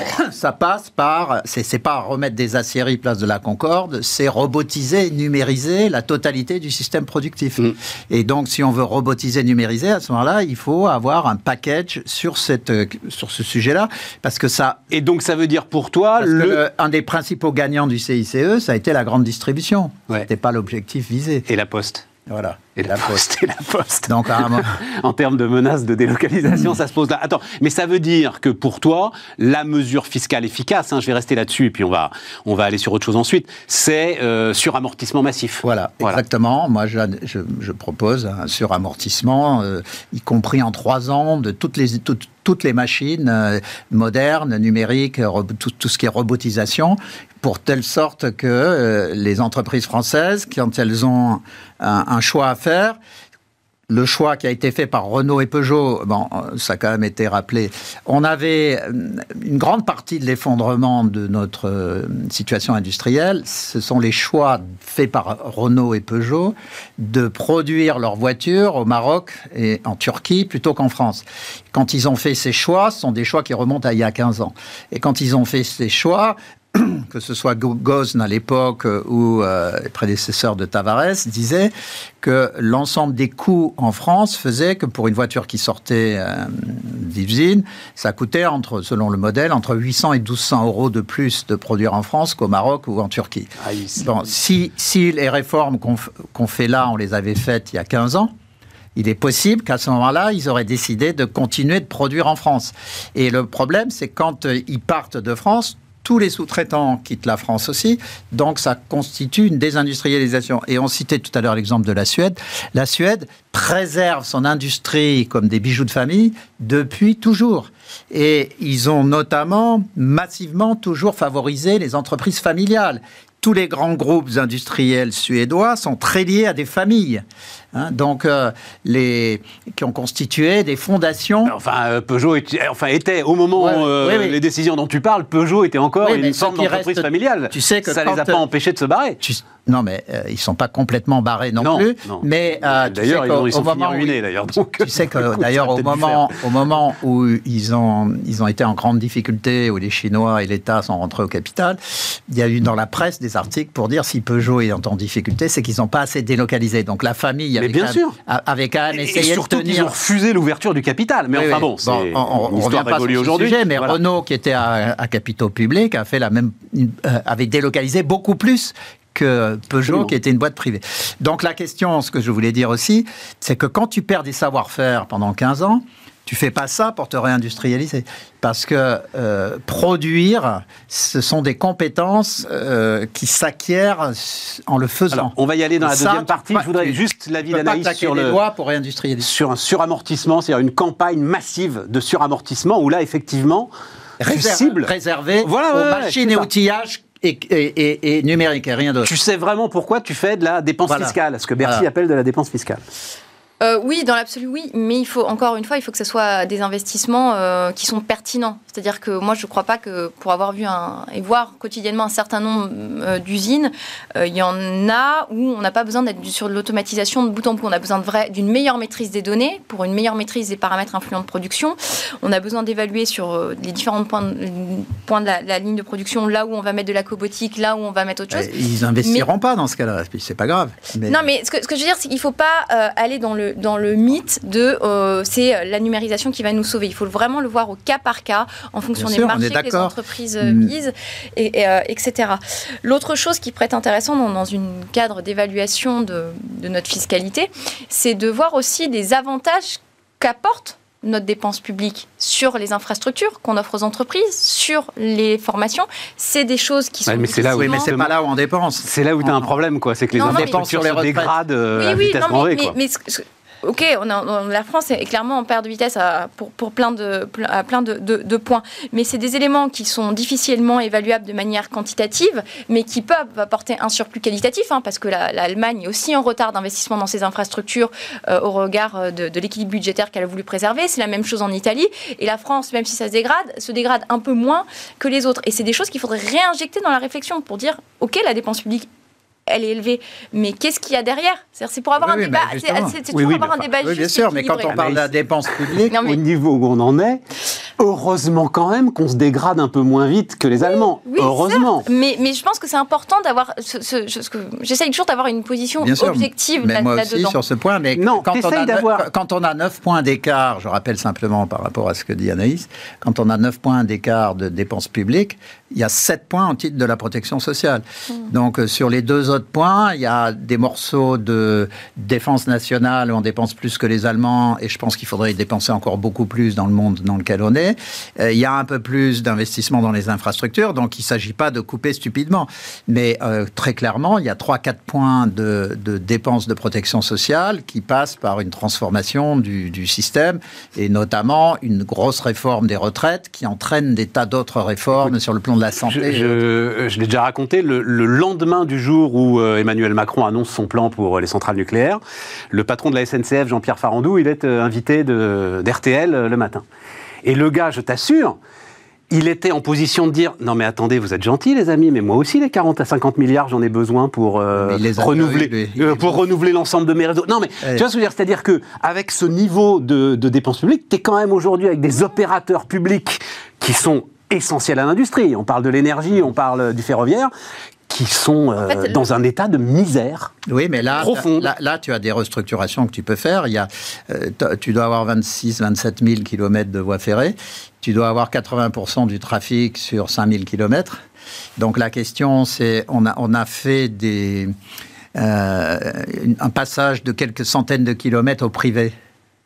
ça passe par, c'est pas remettre des aciéries place de la Concorde, c'est robotiser, numériser la totalité du système productif. Mm. Et donc, si on veut robotiser, numériser, à ce moment-là, il faut avoir un package sur cette, sur ce sujet-là, parce que ça. Et donc, ça veut dire pour toi, le... un des principaux gagnants du CICE, ça a été la grande distribution. Ouais. C'était pas l'objectif visé. Et la Poste. Voilà. Et la, poste. Et la poste. Donc, en termes de menaces de délocalisation, ça se pose là. Attends, mais ça veut dire que pour toi, la mesure fiscale efficace, hein, je vais rester là-dessus et puis on va, on va aller sur autre chose ensuite, c'est euh, suramortissement massif. Voilà, exactement. Moi, je, je, propose un suramortissement, euh, y compris en trois ans, de toutes les, toutes les machines euh, modernes, numériques, tout, tout, ce qui est robotisation, pour telle sorte que euh, les entreprises françaises, quand elles ont un, choix à faire, le choix qui a été fait par Renault et Peugeot, bon, ça a quand même été rappelé, on avait euh, une grande partie de l'effondrement de notre euh, situation industrielle, ce sont les choix faits par Renault et Peugeot de produire leurs voitures au Maroc et en Turquie plutôt qu'en France. Quand ils ont fait ces choix, ce sont des choix qui remontent à il y a 15 ans. Et quand ils ont fait ces choix, que ce soit Gosn à l'époque ou euh, les prédécesseurs de Tavares, disaient que l'ensemble des coûts en France faisait que pour une voiture qui sortait euh, d'usine, ça coûtait, entre, selon le modèle, entre 800 et 1200 euros de plus de produire en France qu'au Maroc ou en Turquie. Ah, bon, si, si les réformes qu'on fait là, on les avait faites il y a 15 ans, il est possible qu'à ce moment-là, ils auraient décidé de continuer de produire en France. Et le problème, c'est quand euh, ils partent de France, tous les sous-traitants quittent la France aussi, donc ça constitue une désindustrialisation. Et on citait tout à l'heure l'exemple de la Suède. La Suède préserve son industrie comme des bijoux de famille depuis toujours. Et ils ont notamment massivement toujours favorisé les entreprises familiales tous les grands groupes industriels suédois sont très liés à des familles. Hein, donc, euh, les, qui ont constitué des fondations. Enfin, euh, Peugeot était, enfin, était au moment où euh, les décisions dont tu parles, Peugeot était encore une forme d'entreprise familiale. Tu sais que ça ne les a pas empêchés de se barrer. Non, mais ils ils sont pas complètement barrés non, plus. Mais d'ailleurs, ils, sont moment ruinés. D'ailleurs, tu sais que d'ailleurs au moment, au moment où ils ont, ils ont été en grande difficulté, où les Chinois et l'État sont rentrés au capital, il y a eu dans la presse des articles pour dire si Peugeot est en difficulté, c'est qu'ils n'ont pas assez délocalisé. Donc la famille mais bien sûr. avec Anne essayé et surtout de tenir. Ils ont refusé l'ouverture du capital. Mais enfin bon, on, on, revient pas sur aujourd'hui. Sujet, mais Renault, qui était à, capitaux publics, a fait la même, euh, avait délocalisé beaucoup plus que Peugeot, qui était une boîte privée. Donc la question, ce que je voulais dire aussi, c'est que quand tu perds des savoir-faire pendant 15 ans, tu fais pas ça pour te réindustrialiser. Parce que euh, produire, ce sont des compétences euh, qui s'acquièrent en le faisant. Alors, on va y aller dans la deuxième partie. Je voudrais juste l'avis d'Anaïs sur le pour réindustrialiser. sur un suramortissement, c'est-à-dire une campagne massive de suramortissement où là, effectivement, Réservé, réservé voilà, aux machines et outillages et, et, et, numérique, et rien d'autre. Tu sais vraiment pourquoi tu fais de la dépense fiscale, ce que Bercy appelle de la dépense fiscale. Euh, oui, dans l'absolu, oui, mais il faut encore une fois, il faut que ce soit des investissements euh, qui sont pertinents. C'est-à-dire que moi, je ne crois pas que pour avoir vu un, et voir quotidiennement un certain nombre euh, d'usines, il y en a où on n'a pas besoin d'être sur de l'automatisation de bout en bout. On a besoin d'une meilleure maîtrise des données pour une meilleure maîtrise des paramètres influents de production. On a besoin d'évaluer sur les différents points de, points de la, ligne de production là où on va mettre de la cobotique, là où on va mettre autre chose. Ils n'investiront pas dans ce cas-là, c'est pas grave. Non, mais ce que, ce que, je veux dire, c'est qu'il ne faut pas aller dans le dans le mythe de euh, c'est euh, la numérisation qui va nous sauver. Il faut vraiment le voir au cas par cas, en fonction des marchés que les entreprises euh, mm. visent, et, etc. L'autre chose qui pourrait être intéressant dans, dans une cadre d'évaluation de, de notre fiscalité, c'est de voir aussi les avantages qu'apporte notre dépense publique sur les infrastructures qu'on offre aux entreprises, sur les formations, c'est des choses qui sont. mais c'est là, oui, mais c'est pas là où on dépense. C'est là où tu as un problème, quoi. C'est que les infrastructures se dégradent oui, à vitesse non, mais, mais, ok, on la France est clairement en perte de vitesse pour, plein, de, points, mais c'est des éléments qui sont difficilement évaluables de manière quantitative, mais qui peuvent apporter un surplus qualitatif, hein, parce que l'Allemagne est aussi en retard d'investissement dans ses infrastructures euh, au regard euh, de, de l'équilibre budgétaire qu'elle a voulu préserver. C'est la même chose en Italie, et la France, même si ça se dégrade, se dégrade un peu moins que les autres. Et c'est des choses qu'il faudrait réinjecter dans la réflexion pour dire, ok, la dépense publique elle est élevée. Mais qu'est-ce qu'il y a derrière? C'est pour avoir un débat. C'est toujours avoir un débat Oui, bien sûr, mais quand on parle de la dépense publique, au niveau où on en est, heureusement quand même qu'on se dégrade un peu moins vite que les Allemands. heureusement. Mais, mais je pense que c'est important d'avoir. Ce, J'essaye toujours d'avoir une position objective là, moi aussi sur ce point, mais non, quand, on a, quand on a 9 points d'écart, je rappelle simplement par rapport à ce que dit Anaïs, quand on a 9 points d'écart de dépenses publiques, il y a 7 points en titre de la protection sociale. Hmm. Donc euh, sur les deux autres points, il y a des morceaux de défense nationale où on dépense plus que les Allemands, et je pense qu'il faudrait dépenser encore beaucoup plus dans le monde dans lequel on est. Euh, il y a un peu plus d'investissement dans les infrastructures, donc il ne s'agit pas de couper stupidement. Mais euh, très clairement, il y a 3-4 points de, dépenses de protection sociale qui passent par une transformation du, système, et notamment une grosse réforme des retraites qui entraîne des tas d'autres réformes sur le plan de la santé. Je, je, l'ai déjà raconté, le, lendemain du jour où euh, Emmanuel Macron annonce son plan pour les centrales nucléaires, le patron de la SNCF, Jean-Pierre Farandou, il est invité d'RTL le matin. Et le gars, je t'assure, il était en position de dire non mais attendez vous êtes gentils les amis mais moi aussi les 40 à 50 milliards j'en ai besoin pour euh, renouveler euh, pour renouveler l'ensemble de mes réseaux non mais tu vois ce que je veux dire? C'est-à-dire que avec ce niveau de, de dépenses publiques tu es quand même aujourd'hui avec des opérateurs publics qui sont essentiels à l'industrie. On parle de l'énergie, on parle du ferroviaire qui sont euh, dans un état de misère. Oui, mais là, là, là, tu as des restructurations que tu peux faire. Il y a, euh, tu dois avoir 26, 27 000 km de voies ferrées. Tu dois avoir 80% du trafic sur 5 000 km. Donc la question, c'est, on a, on a fait des, euh, un passage de quelques centaines de kilomètres au privé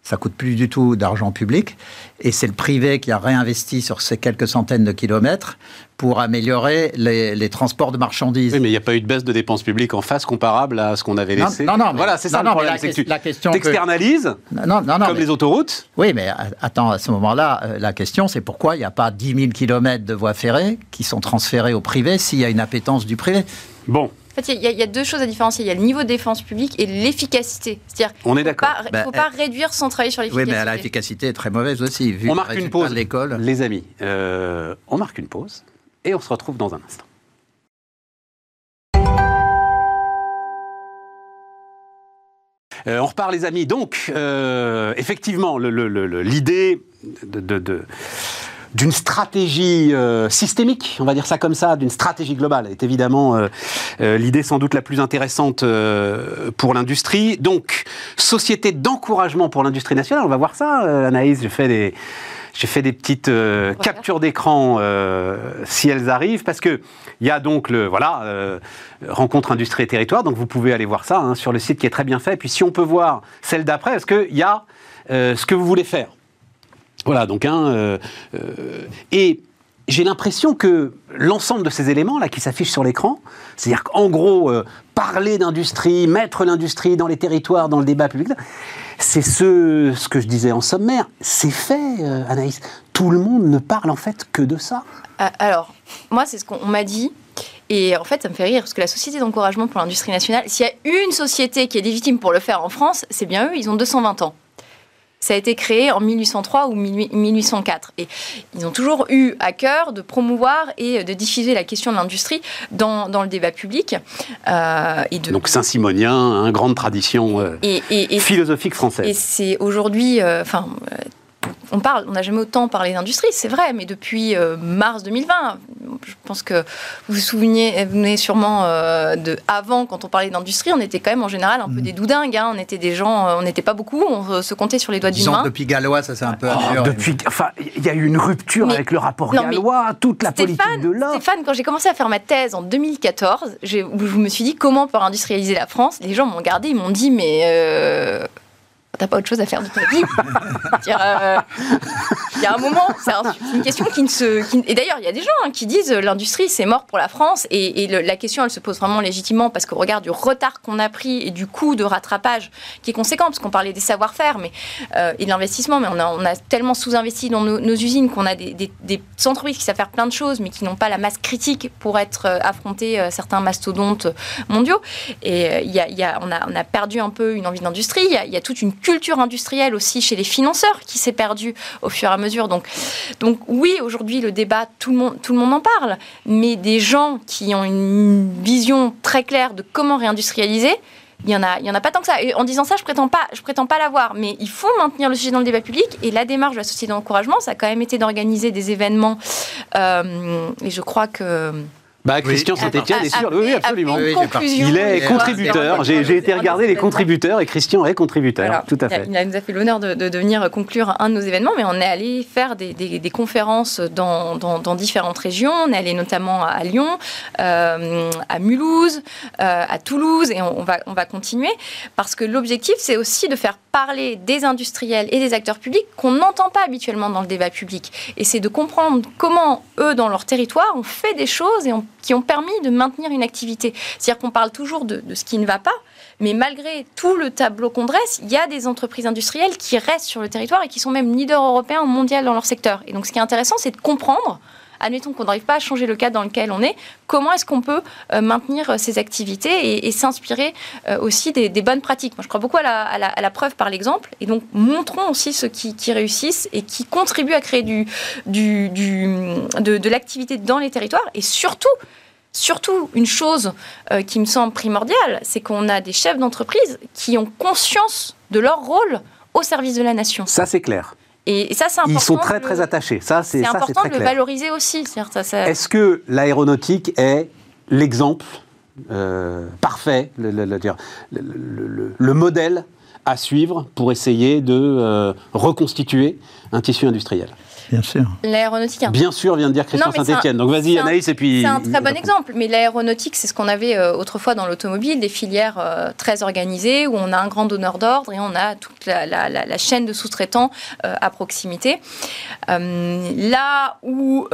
ça coûte plus du tout d'argent public, et c'est le privé qui a réinvesti sur ces quelques centaines de kilomètres pour améliorer les, transports de marchandises. Oui, mais il n'y a pas eu de baisse de dépenses publiques en face comparable à ce qu'on avait laissé. Non, non, voilà, c'est ça le problème, c'est que tu la question externalises, non, non, comme les autoroutes. Oui, mais attends, à ce moment-là, euh, la question, c'est pourquoi il n'y a pas 10 000 kilomètres de voies ferrées qui sont transférés au privé s'il y a une appétence du privé? Bon, en fait, il y, a deux choses à différencier. Il y a le niveau de défense publique et l'efficacité. C'est-à-dire, on est d'accord. Il ne faut pas bah, réduire sans travailler sur l'efficacité. Oui, mais l'efficacité est très mauvaise aussi. on marque une pause, l'école. Les amis, euh, on marque une pause et on se retrouve dans un instant. Euh, on repart, les amis. Donc, euh, effectivement, l'idée de, de d'une stratégie euh, systémique, on va dire ça comme ça, d'une stratégie globale, est évidemment euh, euh, l'idée sans doute la plus intéressante pour l'industrie. Donc, société d'encouragement pour l'industrie nationale, on va voir ça, Anaïs, j'ai fait des... J'ai fait des petites captures d'écran si elles arrivent parce que il y a donc le voilà rencontre industrie et territoire donc vous pouvez aller voir ça hein, sur le site qui est très bien fait. Et puis si on peut voir celle d'après, est-ce qu'il y a ce que vous voulez faire voilà, donc un. Euh, euh, et j'ai l'impression que l'ensemble de ces éléments là qui s'affichent sur l'écran, c'est-à-dire qu'en gros, euh, parler d'industrie, mettre l'industrie dans les territoires, dans le débat public, c'est ce, ce que je disais en sommaire, c'est fait, Anaïs. Tout le monde ne parle en fait que de ça. Alors, moi, c'est ce qu'on m'a dit. Et en fait, ça me fait rire, parce que la Société d'encouragement pour l'industrie nationale, s'il y a une société qui est légitime pour le faire en France, c'est bien eux, ils ont 220 ans. Ça a été créé en 1803 ou 1804. Et ils ont toujours eu à cœur de promouvoir et de diffuser la question de l'industrie dans, dans, le débat public. Euh, et de... Donc Saint-Simonien, une grande tradition euh, et, philosophique française. Et c'est aujourd'hui, euh, on parle, on n'a jamais autant parlé d'industrie, c'est vrai, mais depuis euh, mars 2020, je pense que vous vous souvenez, vous venez sûrement euh, de avant, quand on parlait d'industrie, on était quand même en général un peu mm. des doudingues. Hein. on était des gens, euh, on n'était pas beaucoup, on se comptait sur les doigts d'une main. Depuis Gallois, ça c'est un peu. Oh, depuis, enfin, il y a eu une rupture avec le rapport Gallois, toute la politique de l'or. Stéphane, quand j'ai commencé à faire ma thèse en 2014, je me suis dit comment on peut industrialiser la France. Les gens m'ont regardé, ils m'ont dit mais t'as pas autre chose à faire de ta vie. Euh, il y a un moment, c'est une question qui ne se. et d'ailleurs, il y a des gens hein, qui disent euh, l'industrie, c'est mort pour la France. Et, la question, elle se pose vraiment légitimement parce qu'au regard du retard qu'on a pris et du coût de rattrapage qui est conséquent, parce qu'on parlait des savoir-faire mais, euh, et de l'investissement, mais on a, on a tellement sous-investi dans nos, usines qu'on a des, des, entreprises qui savent faire plein de choses, mais qui n'ont pas la masse critique pour être affronter certains mastodontes mondiaux. Et il y a, y a, on, a, on a perdu un peu une envie d'industrie. Il y, y a toute une culture industrielle aussi chez les financeurs qui s'est perdue au fur et à mesure. Donc, donc oui, aujourd'hui, le débat, tout le, monde, tout le monde en parle, mais des gens qui ont une vision très claire de comment réindustrialiser, il y en a, en a pas tant que ça. Et en disant ça, je prétends pas, prétends pas l'avoir, mais il faut maintenir le sujet dans le débat public. Et la démarche de la société d'encouragement, ça a quand même été d'organiser des événements. Euh, et je crois que bah, Christian Saint-Etienne est sûr, oui, absolument. il est contributeur. J'ai été regarder les contributeurs et Christian est contributeur. tout à fait. Il, nous a fait l'honneur de, de, venir conclure un de nos événements, mais on est allé faire des, des, conférences dans, dans, différentes régions. On est allé notamment à Lyon, euh, à Mulhouse, euh, à Toulouse, et on, va, on va continuer parce que l'objectif, c'est aussi de faire parler des industriels et des acteurs publics qu'on n'entend pas habituellement dans le débat public. Et c'est de comprendre comment eux, dans leur territoire, ont fait des choses et ont qui ont permis de maintenir une activité. C'est-à-dire qu'on parle toujours de, ce qui ne va pas, mais malgré tout le tableau qu'on dresse, il y a des entreprises industrielles qui restent sur le territoire et qui sont même leaders européens ou mondiaux dans leur secteur. Et donc ce qui est intéressant, c'est de comprendre admettons qu'on n'arrive pas à changer le cadre dans lequel on est, comment est-ce qu'on peut euh, maintenir euh, ces activités et, s'inspirer euh, aussi des, bonnes pratiques? Moi, je crois beaucoup à la, preuve par l'exemple, et donc montrons aussi ceux qui, réussissent et qui contribuent à créer de, l'activité dans les territoires, et surtout surtout une chose qui me semble primordiale, c'est qu'on a des chefs d'entreprise qui ont conscience de leur rôle au service de la nation. Ça, c'est clair. Et, ça, c'est important. Ils sont très, très attachés. Ça, c'est important de le valoriser aussi. Est-ce que l'aéronautique est l'exemple euh, parfait, le, le, modèle à suivre pour essayer de euh, reconstituer un tissu industriel? Bien sûr. L'aéronautique. Hein. Bien sûr, vient de dire Christian Saint-Etienne. Donc vas-y, Anaïs, et puis. C'est un très bon exemple. Mais l'aéronautique, c'est ce qu'on avait euh, autrefois dans l'automobile, des filières euh, très organisées où on a un grand donneur d'ordre et on a toute la, chaîne de sous-traitants euh, à proximité. là où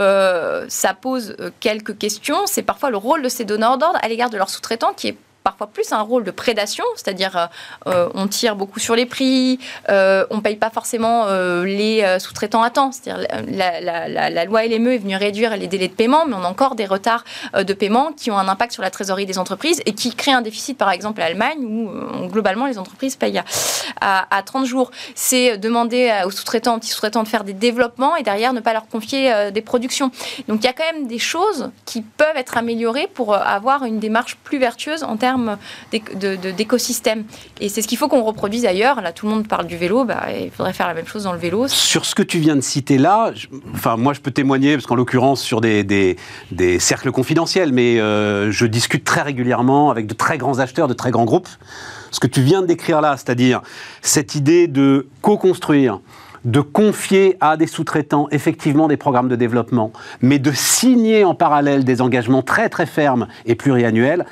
ça pose quelques questions, c'est parfois le rôle de ces donneurs d'ordre à l'égard de leurs sous-traitants qui est parfois plus un rôle de prédation, c'est-à-dire euh, euh, on tire beaucoup sur les prix, euh, on ne paye pas forcément les sous-traitants à temps. C'est-à-dire la, la, loi LME est venue réduire les délais de paiement, mais on a encore des retards de paiement qui ont un impact sur la trésorerie des entreprises et qui créent un déficit, par exemple, à Allemagne, où globalement les entreprises payent à, à, 30 jours. C'est demander aux sous-traitants, aux petits sous-traitants de faire des développements et derrière ne pas leur confier des productions. Donc il y a quand même des choses qui peuvent être améliorées pour avoir une démarche plus vertueuse en termes d'écosystème. Et c'est ce qu'il faut qu'on reproduise ailleurs. Là, tout le monde parle du vélo, bah, il faudrait faire la même chose dans le vélo. Sur ce que tu viens de citer là, enfin, moi je peux témoigner, parce qu'en l'occurrence sur des, cercles confidentiels, mais euh, je discute très régulièrement avec de très grands acheteurs, de très grands groupes. Ce que tu viens de décrire là, c'est-à-dire cette idée de co-construire, de confier à des sous-traitants effectivement des programmes de développement, mais de signer en parallèle des engagements très très fermes et pluriannuels,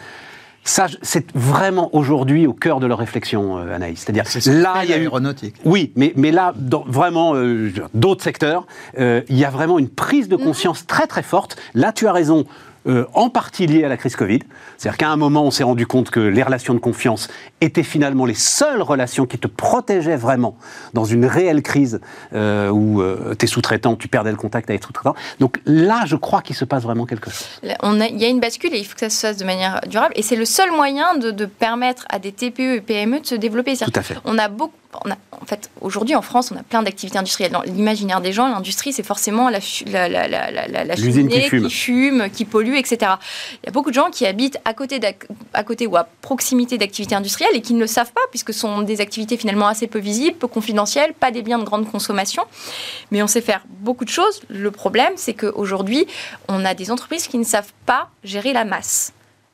ça, c'est vraiment aujourd'hui au cœur de leur réflexion, euh, Anaïs. C'est-à-dire, là, il y a eu. Oui, mais, mais là, dans vraiment euh, d'autres secteurs, euh, il y a vraiment une prise de conscience très très forte. Là, tu as raison. Euh, en partie lié à la crise Covid. C'est-à-dire qu'à un moment, on s'est rendu compte que les relations de confiance étaient finalement les seules relations qui te protégeaient vraiment dans une réelle crise euh, où euh, tes sous-traitants, tu perdais le contact avec tes sous-traitants. Donc là, je crois qu'il se passe vraiment quelque chose. On il y a une bascule et il faut que ça se fasse de manière durable. Et c'est le seul moyen de, de, permettre à des TPE et PME de se développer. Tout à fait. On a beaucoup en fait, aujourd'hui en France, on a plein d'activités industrielles. Dans l'imaginaire des gens, l'industrie, c'est forcément la, la, la, la cheminée qui fume. qui pollue, etc. Il y a beaucoup de gens qui habitent à côté, à côté ou à proximité d'activités industrielles et qui ne le savent pas, puisque ce sont des activités finalement assez peu visibles, peu confidentielles, pas des biens de grande consommation. Mais on sait faire beaucoup de choses. Le problème, c'est qu'aujourd'hui, on a des entreprises qui ne savent pas gérer la masse.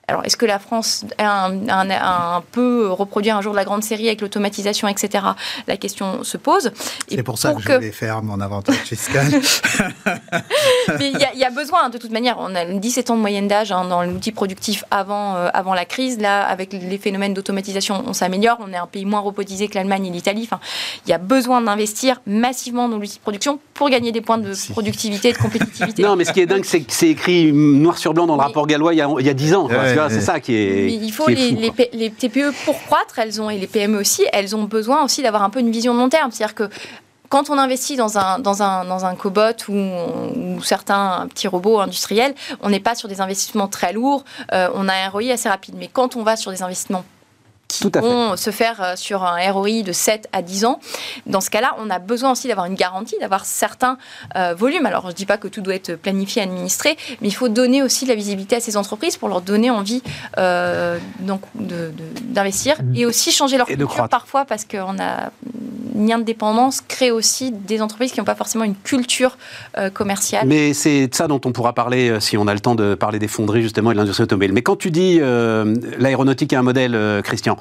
Alors, est-ce que la France a un, peut reproduire un jour la grande série avec l'automatisation, etc. La question se pose. C'est pour ça que, je voulais faire mon avantage fiscal. Mais il y, a besoin, de toute manière, on a 17 ans de moyenne d'âge hein, dans l'outil productif avant, euh, avant la crise. Là, avec les phénomènes d'automatisation, on s'améliore. On est un pays moins robotisé que l'Allemagne et l'Italie. Enfin, il y a besoin d'investir massivement dans l'outil de production pour gagner des points de productivité et de compétitivité. Non, mais ce qui est dingue, c'est que c'est écrit noir sur blanc dans le rapport Gallois il y a, il y a 10 ans c'est ça qui est. il faut les, les, TPE pour croître, elles ont et les PME aussi, elles ont besoin aussi d'avoir un peu une vision de long terme. C'est-à-dire que quand on investit dans un, dans un, dans un cobot ou, ou certains petits robots industriels, on n'est pas sur des investissements très lourds, euh, on a un ROI assez rapide. Mais quand on va sur des investissements qui vont se faire euh, sur un ROI de 7 à 10 ans. Dans ce cas-là, on a besoin aussi d'avoir une garantie, d'avoir certains euh, volumes. Alors, je ne dis pas que tout doit être planifié, administré, mais il faut donner aussi de la visibilité à ces entreprises pour leur donner envie euh, d'investir mmh. et aussi changer leur culture parfois parce qu'on a lien de dépendance crée aussi des entreprises qui n'ont pas forcément une culture commerciale. Mais c'est de ça dont on pourra parler si on a le temps de parler des fonderies justement et de l'industrie automobile. Mais quand tu dis l'aéronautique est un modèle, Christian,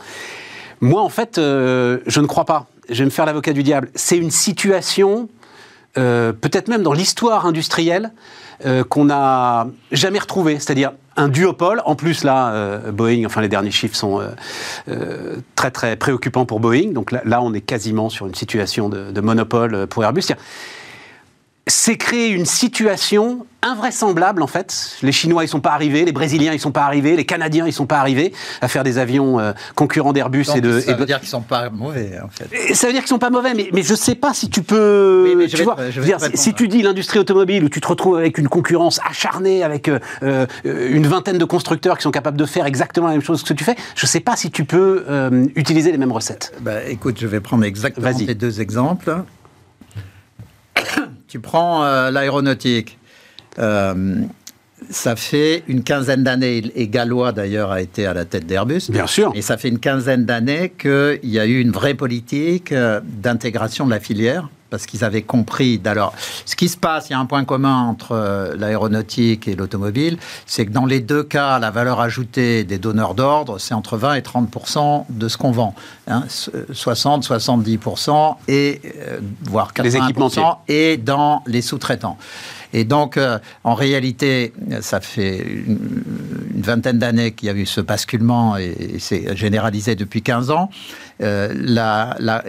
moi, en fait, euh, je ne crois pas. Je vais me faire l'avocat du diable. C'est une situation, euh, peut-être même dans l'histoire industrielle, euh, qu'on n'a jamais retrouvée. C'est-à-dire un duopole. En plus, là, Boeing, enfin, les derniers chiffres sont très, très préoccupants pour Boeing. Donc là, on est quasiment sur une situation de monopole pour Airbus c'est créer une situation invraisemblable en fait. Les Chinois ils sont pas arrivés, les Brésiliens ils sont pas arrivés, les Canadiens ils sont pas arrivés à faire des avions euh, concurrents d'Airbus et de. Ça veut dire qu'ils sont pas mauvais en fait. ça veut dire qu'ils sont pas mauvais, mais, mais je sais pas si tu peux. tu vois, si tu dis l'industrie automobile où tu te retrouves avec une concurrence acharnée, avec euh, euh, une vingtaine de constructeurs qui sont capables de faire exactement la même chose que tu fais, je sais pas si tu peux utiliser les mêmes recettes. Bah, écoute, je vais prendre exactement les deux exemples tu prends euh, l'aéronautique. Euh, ça fait une quinzaine d'années, et Gallois d'ailleurs a été à la tête d'Airbus. Bien sûr. Et ça fait une quinzaine d'années qu'il y a eu une vraie politique euh, d'intégration de la filière parce qu'ils avaient compris. Alors, ce qui se passe, il y a un point commun entre euh, l'aéronautique et l'automobile, c'est que dans les deux cas, la valeur ajoutée des donneurs d'ordre, c'est entre 20 et 30% de ce qu'on vend. Hein, 60, 70 et euh, voire 80% et dans les sous-traitants. Et donc, euh, en réalité, ça fait une, vingtaine d'années qu'il y a eu ce basculement et, c'est généralisé depuis 15 ans. Euh,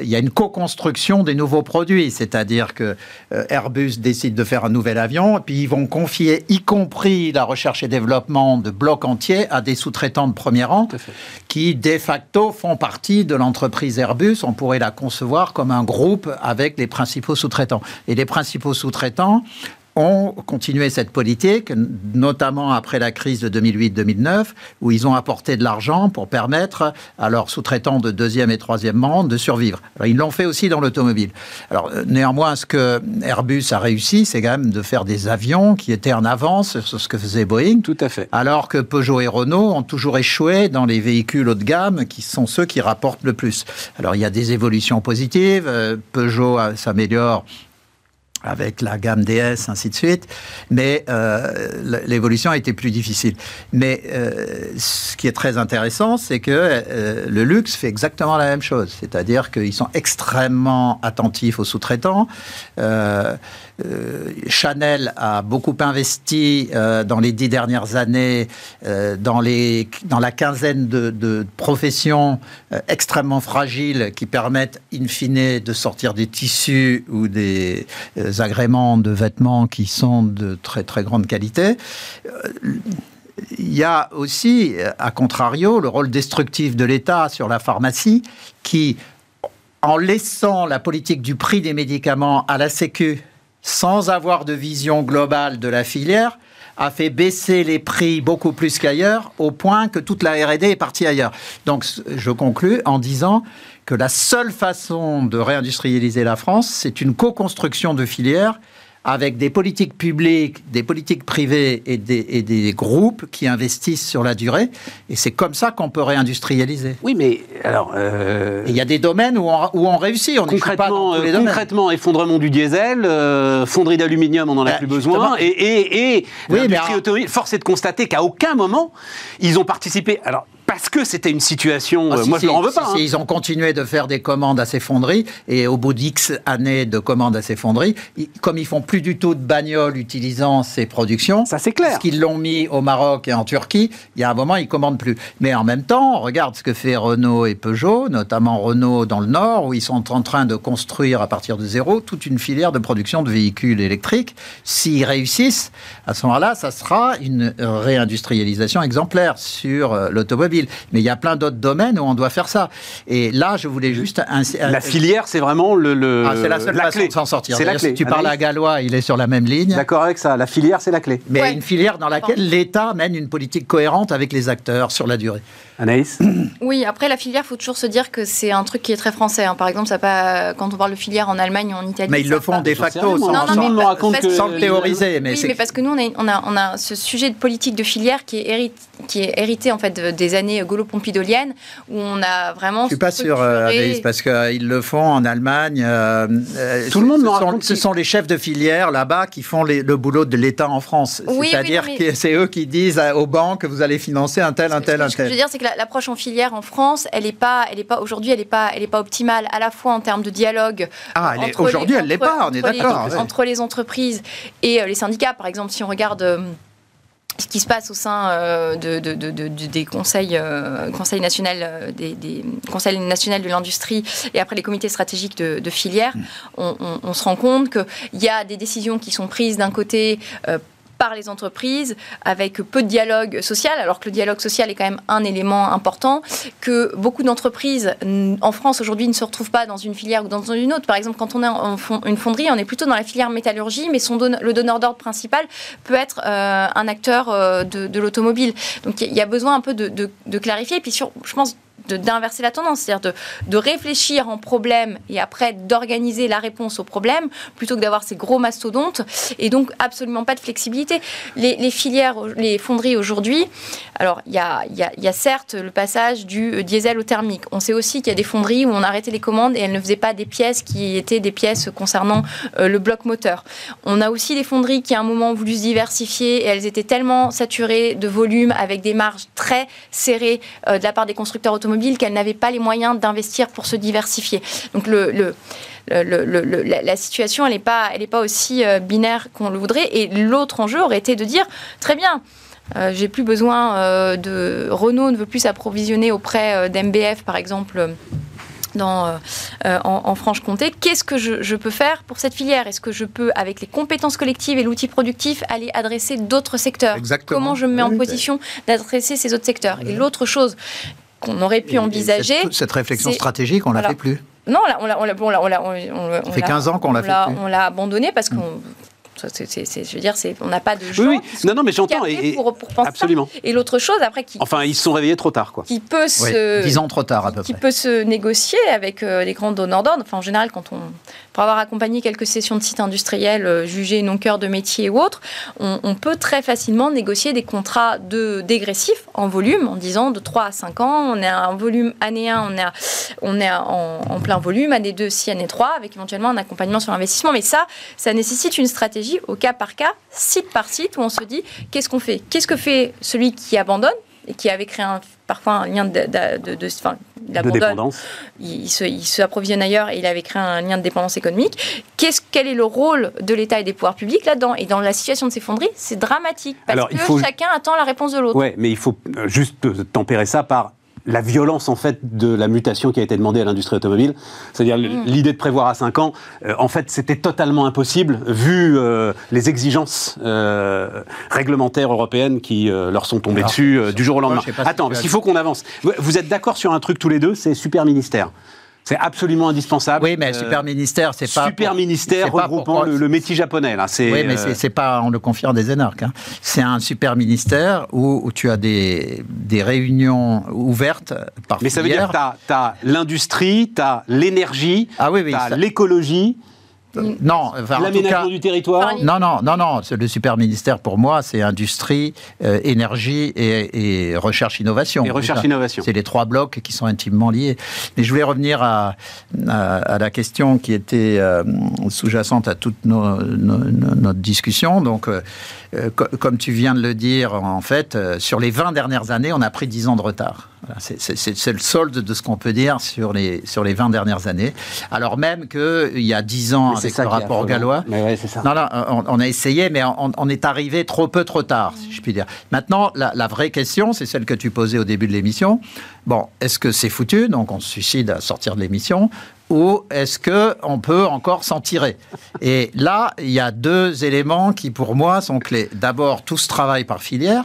il y a une co-construction des nouveaux produits, c'est-à-dire que euh, Airbus décide de faire un nouvel avion, puis ils vont confier, y compris la recherche et développement de blocs entiers, à des sous-traitants de premier rang, qui de facto font partie de l'entreprise Airbus. On pourrait la concevoir comme un groupe avec les principaux sous-traitants. Et les principaux sous-traitants ont continué cette politique, notamment après la crise de 2008-2009, où ils ont apporté de l'argent pour permettre à leurs sous-traitants de deuxième et troisième rang de survivre. Alors, ils l'ont fait aussi dans l'automobile. Alors, euh, néanmoins, ce que Airbus a réussi, c'est quand même de faire des avions qui étaient en avance sur ce que faisait Boeing. Tout à fait. Alors que Peugeot et Renault ont toujours échoué dans les véhicules haut de gamme, qui sont ceux qui rapportent le plus. Alors, il y a des évolutions positives. Euh, Peugeot euh, s'améliore avec la gamme DS, ainsi de suite. Mais euh, l'évolution a été plus difficile. Mais euh, ce qui est très intéressant, c'est que euh, le luxe fait exactement la même chose. C'est-à-dire qu'ils sont extrêmement attentifs aux sous-traitants. Euh, Chanel a beaucoup investi euh, dans les dix dernières années euh, dans, la quinzaine de, professions extrêmement fragiles qui permettent, in fine, de sortir des tissus ou des agréments de vêtements qui sont de très très grande qualité. Il y a aussi, à contrario, le rôle destructif de l'État sur la pharmacie qui, en laissant la politique du prix des médicaments à la Sécu sans avoir de vision globale de la filière, a fait baisser les prix beaucoup plus qu'ailleurs, au point que toute la RD est partie ailleurs. Donc je conclus en disant que la seule façon de réindustrialiser la France, c'est une co-construction de filières avec des politiques publiques, des politiques privées et des, groupes qui investissent sur la durée. Et c'est comme ça qu'on peut réindustrialiser. Oui, mais alors... Euh, il y a des domaines où on, où on réussit. On concrètement, pas euh, concrètement effondrement du diesel, euh, fonderie d'aluminium, on n'en a bah, plus besoin. Et, et, et oui, force est de constater qu'à aucun moment, ils ont participé... Alors, parce que c'était une situation. Ah, euh, moi, je ne leur en veux pas. Hein. Ils ont continué de faire des commandes à ces fonderies, et au bout d'X années de commandes à ces fonderies, comme ils font plus du tout de bagnoles utilisant ces productions, ça c'est clair. Parce qu'ils l'ont mis au Maroc et en Turquie, il y a un moment, ils commandent plus. Mais en même temps, regarde ce que fait Renault et Peugeot, notamment Renault dans le Nord, où ils sont en train de construire à partir de zéro toute une filière de production de véhicules électriques. S'ils réussissent, à ce moment-là, ça sera une réindustrialisation exemplaire sur euh, Mais il y a plein d'autres domaines où on doit faire ça. Et là, je voulais juste... la filière, c'est vraiment le... Ah, c'est la seule façon de s'en sortir. C'est la clé. Si tu parles à Gallois, il est sur la même ligne. D'accord avec ça. La filière, c'est la clé. Mais une filière dans laquelle l'État mène une politique cohérente avec les acteurs sur la durée. Anaïs Oui, après la filière, il faut toujours se dire que c'est un truc qui est très français. Hein. Par exemple, ça pas, quand on parle de filière en Allemagne ou en Italie. Mais ils le font de facto, sans, non, non, mais, raconte que... sans le théoriser. Mais oui, mais parce que nous, on a, on, a, on a, ce sujet de politique de filière qui est, hérité, qui est hérité en fait des années gaulo-pompidoliennes, où on a vraiment. Je suis pas sûr, euh, Anaïs, parce qu'ils euh, le font en Allemagne. Euh, Tout le monde ce, sont, ce sont les chefs de filière là-bas qui font le boulot de l'État en France. C'est-à-dire que c'est eux qui disent aux banques que vous allez financer un tel, un tel, un tel. Ce que je veux dire, c'est que l'approche en filière en France, elle est pas, elle est pas aujourd'hui, elle est pas, elle est pas optimale à la fois en termes de dialogue. Ah, aujourd'hui, elle l'est pas. On est d'accord. Entre les entreprises et euh, les syndicats, par exemple, si on regarde euh, ce qui se passe au sein euh, de, des conseils, conseils nationaux, des, conseils nationaux de l'industrie et après les comités stratégiques de, filière, mm. on, on, se rend compte qu'il y a des décisions qui sont prises d'un côté par les entreprises avec peu de dialogue social, alors que le dialogue social est quand même un élément important, que beaucoup d'entreprises en France aujourd'hui ne se retrouvent pas dans une filière ou dans une autre. Par exemple, quand on est en une fonderie, on est plutôt dans la filière métallurgie, mais son le donneur d'ordre principal peut être euh, un acteur euh, de, l'automobile. Donc il y a besoin un peu de, clarifier. Et puis sur, je pense d'inverser la tendance, c'est-à-dire de, réfléchir en problème et après d'organiser la réponse au problème, plutôt que d'avoir ces gros mastodontes, et donc absolument pas de flexibilité. Les, filières, les fonderies aujourd'hui, alors il y a, y a, certes le passage du diesel au thermique. On sait aussi qu'il y a des fonderies où on arrêtait les commandes et elles ne faisaient pas des pièces qui étaient des pièces concernant euh, le bloc moteur. On a aussi des fonderies qui à un moment ont voulu se diversifier et elles étaient tellement saturées de volume avec des marges très serrées euh, de la part des constructeurs automobiles qu'elles n'avaient pas les moyens d'investir pour se diversifier. Donc le, le la, situation, elle n'est pas, elle pas aussi euh, binaire qu'on le voudrait. Et l'autre enjeu aurait été de dire, très bien, j'ai plus besoin de Renault ne veut plus s'approvisionner auprès d'MBF par exemple dans, euh, euh, en, Franche-Comté. Qu'est-ce que je, peux faire pour cette filière? Est-ce que je peux, avec les compétences collectives et l'outil productif, aller adresser d'autres secteurs? Exactement. Comment je me mets en position d'adresser ces autres secteurs? Et l'autre chose qu'on aurait pu envisager... Cette, réflexion stratégique, on ne la fait plus. Non, on l'a, on l'a, on on, fait 15 ans qu'on l'a fait. On l'a abandonné parce qu'on je veux dire, on n'a pas de gens oui, Non, non, mais j'entends. Et, pour, penser absolument. Et l'autre chose, après, qui. Enfin, ils se sont réveillés trop tard, quoi. Qui peut se. 10 ans trop tard, à peu qui peut se négocier avec euh, les grands donneurs d'ordre. Enfin, en général, quand on. Pour avoir accompagné quelques sessions de sites industriels euh, jugés non cœur de métier ou autres, on, peut très facilement négocier des contrats de dégressifs en volume, en disant de 3 à 5 ans, on est en volume année 1, on est, on est en, en plein volume, année 2, 6, année 3, avec éventuellement un accompagnement sur l'investissement. Mais ça, ça nécessite une stratégie au cas par cas, site par site, où on se dit qu'est-ce qu'on fait? Qu'est-ce que fait celui qui abandonne? Et qui avait créé parfois un lien de, de, de, dépendance. Il, se, il approvisionne ailleurs et il avait créé un lien de dépendance économique. Qu'est-ce, quel est le rôle de l'État et des pouvoirs publics là-dedans Et dans la situation de ces fonderies, c'est dramatique parce que chacun attend la réponse de l'autre. Oui, mais il faut euh, juste tempérer ça par la violence en fait de la mutation qui a été demandée à l'industrie automobile. C'est-à-dire mm. l'idée de prévoir à 5 ans, euh, en fait c'était totalement impossible vu euh, les exigences euh, réglementaires européennes qui leur sont tombées dessus du jour au lendemain. Attends, parce qu'il faut qu'on avance. Vous êtes d'accord sur un truc tous les deux, c'est super ministère. C'est absolument indispensable. Oui, mais super ministère, c'est pas. Super ministère regroupant le, métier japonais. Là, oui, mais euh, c'est pas en le confiant des énarques. Hein. C'est un super ministère où, tu as des, des réunions ouvertes par Mais ça veut dire que tu as, l'industrie, tu as l'énergie, ah, oui, oui, tu as l'écologie. Non, enfin, l'aménagement du territoire. Non, non, non, non. Le super ministère pour moi, c'est industrie, euh, énergie et, recherche innovation. Et recherche innovation. C'est les trois blocs qui sont intimement liés. Mais je voulais revenir à, à, la question qui était euh, sous-jacente à toute notre discussion. Donc, euh, comme tu viens de le dire, en fait, sur les 20 dernières années, on a pris 10 ans de retard. C'est le solde de ce qu'on peut dire sur les, sur les 20 dernières années. Alors même qu'il y a 10 ans, avec le rapport gallois, Non, non, on, a essayé, mais on, est arrivé trop peu, trop tard, si je puis dire. Maintenant, la, vraie question, c'est celle que tu posais au début de l'émission. Bon, est-ce que c'est foutu? Donc on se suicide à sortir de l'émission ou est-ce qu'on peut encore s'en tirer Et là, il y a deux éléments qui, pour moi, sont clés. D'abord, tout ce travail par filière,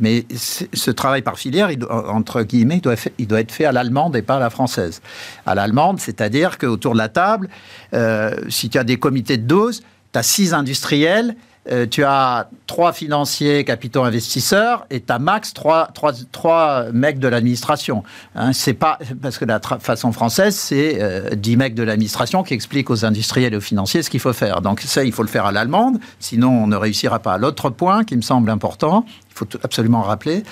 mais ce travail par filière, entre guillemets, il doit, être fait à l'allemande et pas à la française. À l'allemande, c'est-à-dire qu'autour de la table, euh, si tu as des comités de dose, tu as six industriels, euh, tu as trois financiers, capitaux investisseurs, et tu as max trois, trois, trois mecs de l'administration. Hein, c'est pas parce que la façon française, c'est euh, dix mecs de l'administration qui expliquent aux industriels et aux financiers ce qu'il faut faire. Donc ça, il faut le faire à l'allemande, sinon on ne réussira pas. L'autre point qui me semble important, il faut absolument rappeler.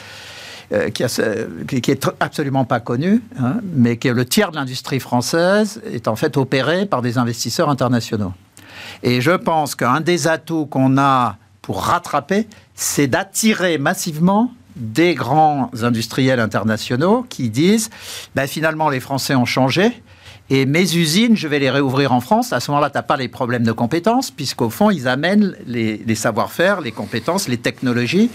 Euh, qui, est absolument pas connu, hein, mais que le tiers de l'industrie française est en fait opéré par des investisseurs internationaux. Et je pense qu'un des atouts qu'on a pour rattraper, c'est d'attirer massivement des grands industriels internationaux qui disent ben finalement les Français ont changé et mes usines, je vais les réouvrir en France. À ce moment-là, tu n'as pas les problèmes de compétences, puisqu'au fond, ils amènent les, les savoir-faire, les compétences, les technologies.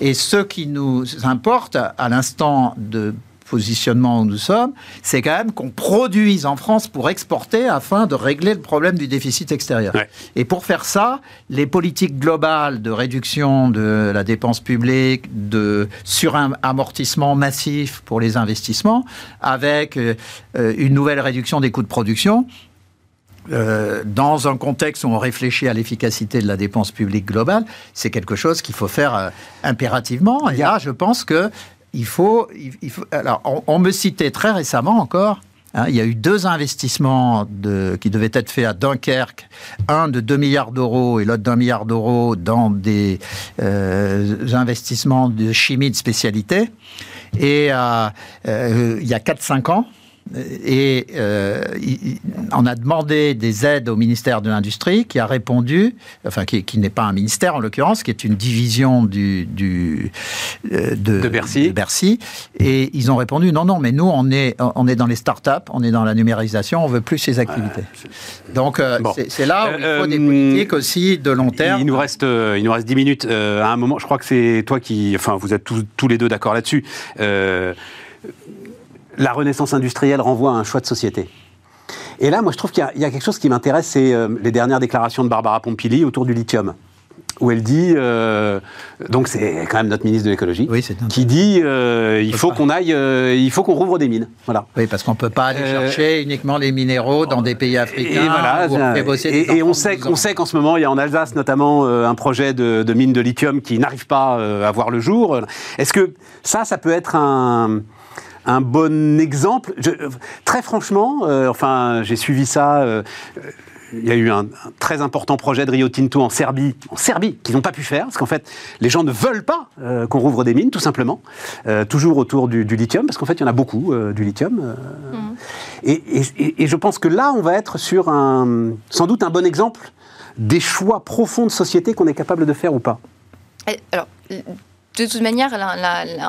Et ce qui nous importe à l'instant de positionnement où nous sommes, c'est quand même qu'on produise en France pour exporter afin de régler le problème du déficit extérieur. Et pour faire ça, les politiques globales de réduction de la dépense publique, de suramortissement massif pour les investissements, avec euh, une nouvelle réduction des coûts de production, euh, dans un contexte où on réfléchit à l'efficacité de la dépense publique globale, c'est quelque chose qu'il faut faire euh, impérativement. Et là, je pense que il faut. Alors, on, me citait très récemment encore. Hein, il y a eu deux investissements qui devaient être faits à Dunkerque, un de 2 milliards d'euros et l'autre d'un milliard d'euros dans des euh, investissements de chimie de spécialité. Et euh, euh, il y a 4-5 ans, et euh, on a demandé des aides au ministère de l'Industrie qui a répondu, enfin qui, n'est pas un ministère en l'occurrence, qui est une division du, du euh, de, Bercy. Bercy. Et ils ont répondu non, non, mais nous on est, on est dans les startups, on est dans la numérisation, on veut plus ces activités. Donc euh, c'est là où il faut des politiques aussi de long terme. Il nous reste, il nous reste 10 minutes. à un moment, je crois que c'est toi qui, enfin vous êtes tous, tous les deux d'accord là-dessus la renaissance industrielle renvoie à un choix de société. Et là, moi, je trouve qu'il y, a quelque chose qui m'intéresse, c'est euh, les dernières déclarations de Barbara Pompili autour du lithium où elle dit, euh, donc c'est quand même notre ministre de l'écologie, qui dit euh, il faut qu'on aille, il faut qu'on rouvre des mines. Voilà. Oui, parce qu'on peut pas aller chercher uniquement les minéraux dans des pays africains. Et voilà, et, on sait, qu'on sait qu'en ce moment il y a en Alsace notamment un projet de, de mine de lithium qui n'arrive pas à voir le jour. Est-ce que ça, ça peut être un un bon exemple. très franchement, euh, enfin, j'ai suivi ça. Euh, il y a eu un, très important projet de Rio Tinto en Serbie, en Serbie, qu'ils n'ont pas pu faire, parce qu'en fait, les gens ne veulent pas euh, qu'on rouvre des mines, tout simplement, toujours autour du, lithium, parce qu'en fait, il y en a beaucoup du lithium. Mmh. Et, je pense que là, on va être sur un, sans doute un bon exemple des choix profonds de société qu'on est capable de faire ou pas. Alors, de toute manière,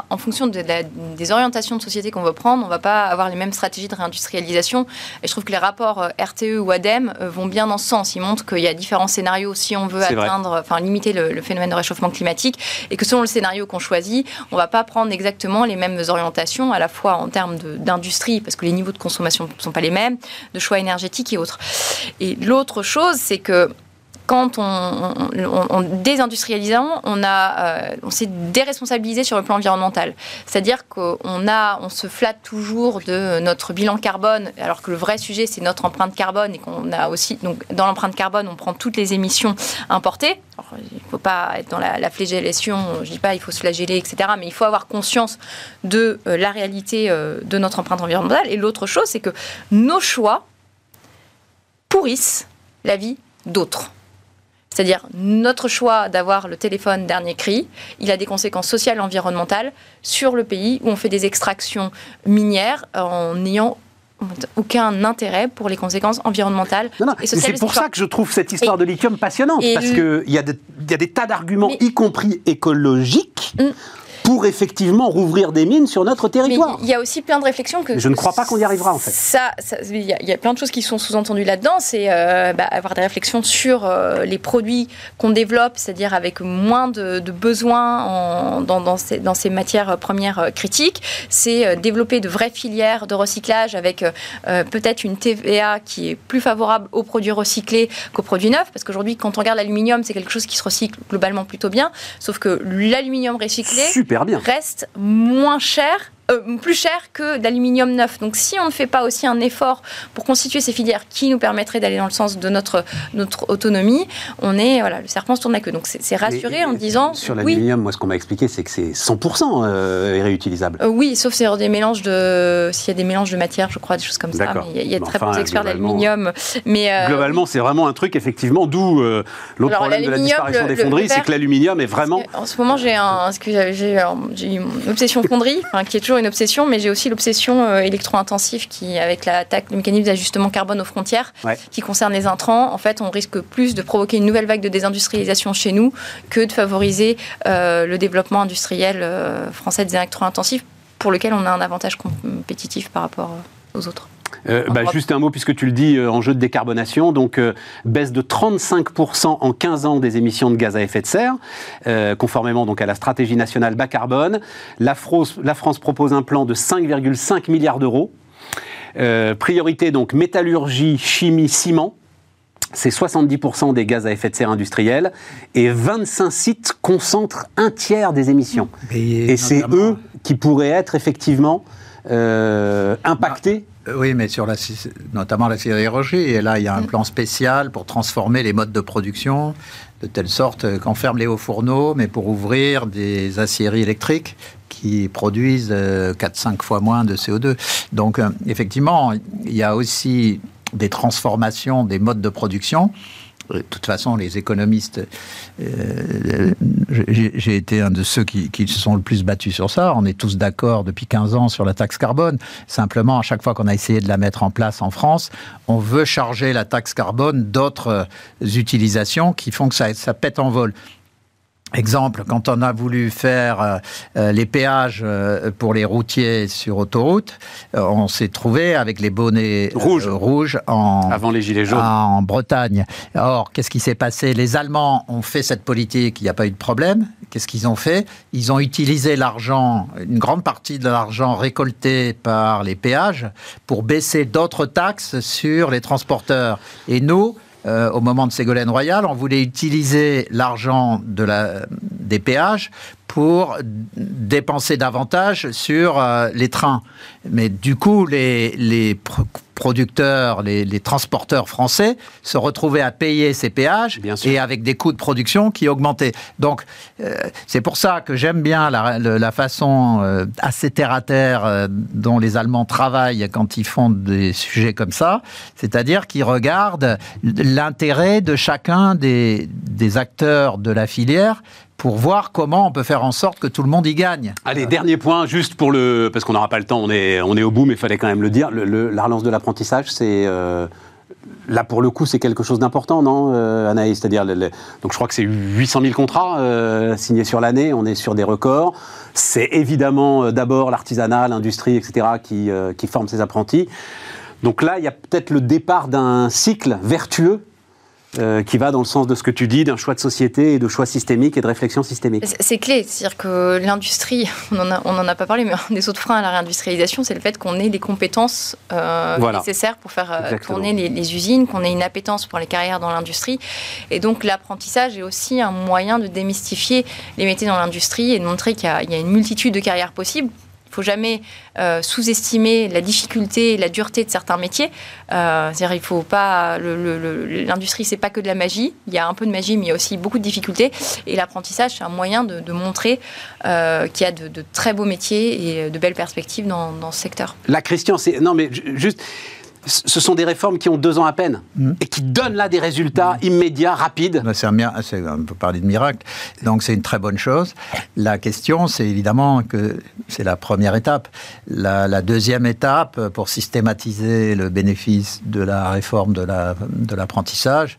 en fonction des orientations de société qu'on veut prendre, on ne va pas avoir les mêmes stratégies de réindustrialisation. Et je trouve que les rapports euh, RTE ou ADEME euh, vont bien dans ce sens. Ils montrent qu'il y a différents scénarios si on veut atteindre, enfin limiter le, phénomène de réchauffement climatique, et que selon le scénario qu'on choisit, on ne va pas prendre exactement les mêmes orientations, à la fois en termes d'industrie, parce que les niveaux de consommation ne sont pas les mêmes, de choix énergétiques et autres. Et l'autre chose, c'est que quand on, on, désindustrialisant, on, a, euh, on s'est déresponsabilisé sur le plan environnemental. C'est-à-dire qu'on se flatte toujours de notre bilan carbone, alors que le vrai sujet c'est notre empreinte carbone et qu'on a aussi, donc dans l'empreinte carbone, on prend toutes les émissions importées. il ne faut pas être dans la, flagellation, je ne dis pas il faut se flageller, etc. Mais il faut avoir conscience de euh, la réalité euh, de notre empreinte environnementale. Et l'autre chose, c'est que nos choix pourrissent la vie d'autres. C'est-à-dire notre choix d'avoir le téléphone dernier cri, il a des conséquences sociales et environnementales sur le pays où on fait des extractions minières en n'ayant aucun intérêt pour les conséquences environnementales et sociales. C'est pour ça que je trouve cette histoire de lithium passionnante, parce qu'il y, a des tas d'arguments, y compris écologiques, mm pour effectivement rouvrir des mines sur notre territoire. il y a aussi plein de réflexions que... Je ne crois pas qu'on y arrivera en fait. Ça, il y, a plein de choses qui sont sous-entendues là-dedans. C'est euh, bah, avoir des réflexions sur euh, les produits qu'on développe, c'est-à-dire avec moins de, besoins en, dans, dans, ces, dans, ces, matières premières euh, critiques. C'est développer de vraies filières de recyclage avec peut-être une TVA qui est plus favorable aux produits recyclés qu'aux produits neufs. Parce qu'aujourd'hui, quand on regarde l'aluminium, c'est quelque chose qui se recycle globalement plutôt bien. Sauf que l'aluminium recyclé... Super reste moins cher euh, plus cher que d'aluminium neuf. Donc si on ne fait pas aussi un effort pour constituer ces filières qui nous permettraient d'aller dans le sens de notre, notre autonomie, on est, voilà, le serpent se tourne la queue. Donc c'est rassuré en disant... Sur l'aluminium, moi ce qu'on m'a expliqué, c'est que c'est 100% euh, réutilisable. Euh, oui, sauf s'il y a des mélanges de... S'il y a des mélanges de matières, je crois, des choses comme ça. Il y a, très peu d'experts d'aluminium. Mais globalement, c'est vraiment un truc, effectivement, d'où l'autre problème de la disparition des fonderies, c'est que l'aluminium est vraiment... En ce moment, j'ai un, j'ai une obsession fonderie, qui est toujours une obsession, mais j'ai aussi l'obsession euh, électro-intensive qui, avec l'attaque, le mécanisme d'ajustement carbone aux frontières, qui concerne les intrants. En fait, on risque plus de provoquer une nouvelle vague de désindustrialisation chez nous que de favoriser euh, le développement industriel euh, français des électro-intensifs, pour lequel on a un avantage compétitif par rapport aux autres. Euh, bah, juste un mot, puisque tu le dis, euh, en jeu de décarbonation, donc euh, baisse de 35% en 15 ans des émissions de gaz à effet de serre, conformément donc à la stratégie nationale bas carbone. La, la France propose un plan de 5,5 milliards d'euros. priorité donc métallurgie, chimie, ciment. C'est 70% des gaz à effet de serre industriels et 25 sites concentrent un tiers des émissions. Et, c'est eux qui pourraient être effectivement impactés euh, oui, mais sur la, notamment la sidérurgie. Et là, il y a un plan spécial pour transformer les modes de production de telle sorte qu'on ferme les hauts fourneaux, mais pour ouvrir des aciéries électriques qui produisent 4-5 fois moins de CO2. Donc, effectivement, il y a aussi des transformations des modes de production de toute façon, les économistes, euh, j'ai été un de ceux qui, se sont le plus battus sur ça. On est tous d'accord depuis 15 ans sur la taxe carbone. Simplement, à chaque fois qu'on a essayé de la mettre en place en France, on veut charger la taxe carbone d'autres utilisations qui font que ça pète en vol. Exemple, quand on a voulu faire euh, euh, les péages euh, pour les routiers sur autoroute, on s'est trouvé avec les bonnets rouges, en, Avant les gilets jaunes. en Bretagne. Or, qu'est-ce qui s'est passé? Les Allemands ont fait cette politique, il n'y a pas eu de problème. Qu'est-ce qu'ils ont fait? Ils ont utilisé l'argent, une grande partie de l'argent récolté par les péages, pour baisser d'autres taxes sur les transporteurs. Et nous, euh, au moment de Ségolène Royal, on voulait utiliser l'argent de la, des péages pour dépenser davantage sur euh, les trains. Mais du coup, les, les producteurs, les, transporteurs français se retrouvaient à payer ces péages et avec des coûts de production qui augmentaient. Donc, euh, c'est pour ça que j'aime bien la, façon euh, assez terre-à-terre dont les Allemands travaillent quand ils font des sujets comme ça, c'est-à-dire qu'ils regardent l'intérêt de chacun des, des acteurs de la filière pour voir comment on peut faire en sorte que tout le monde y gagne. Allez, dernier point, juste pour le... Parce qu'on n'aura pas le temps, on est, on est au bout, mais il fallait quand même le dire. La relance de l'apprentissage, c'est... Euh, là, pour le coup, c'est quelque chose d'important, non, euh, Anaïs? C'est-à-dire, donc je crois que c'est 800 000 contrats euh, signés sur l'année, on est sur des records. C'est évidemment d'abord l'artisanat, l'industrie, etc., qui, qui forment ces apprentis. Donc là, il y a peut-être le départ d'un cycle vertueux euh, qui va dans le sens de ce que tu dis, d'un choix de société et de choix systémique et de réflexion systémique. C'est clé, c'est-à-dire que l'industrie, on n'en a, pas parlé, mais un des autres freins à la réindustrialisation, c'est le fait qu'on ait les compétences euh, nécessaires pour faire euh, tourner les, les, usines, qu'on ait une appétence pour les carrières dans l'industrie. Et donc l'apprentissage est aussi un moyen de démystifier les métiers dans l'industrie et de montrer qu'il y, y, a une multitude de carrières possibles il ne faut jamais euh, sous-estimer la difficulté et la dureté de certains métiers. Euh, c'est-à-dire, il faut pas. L'industrie, c'est pas que de la magie. Il y a un peu de magie, mais il y a aussi beaucoup de difficultés. Et l'apprentissage, c'est un moyen de, montrer euh, qu'il y a de, très beaux métiers et de belles perspectives dans, ce secteur. La Christian, c'est. Non, mais juste ce sont des réformes qui ont deux ans à peine mmh. et qui donnent là des résultats mmh. immédiats, rapides. C'est on peut parler de miracle, donc c'est une très bonne chose. La question, c'est évidemment que c'est la première étape. La, deuxième étape, pour systématiser le bénéfice de la réforme de l'apprentissage,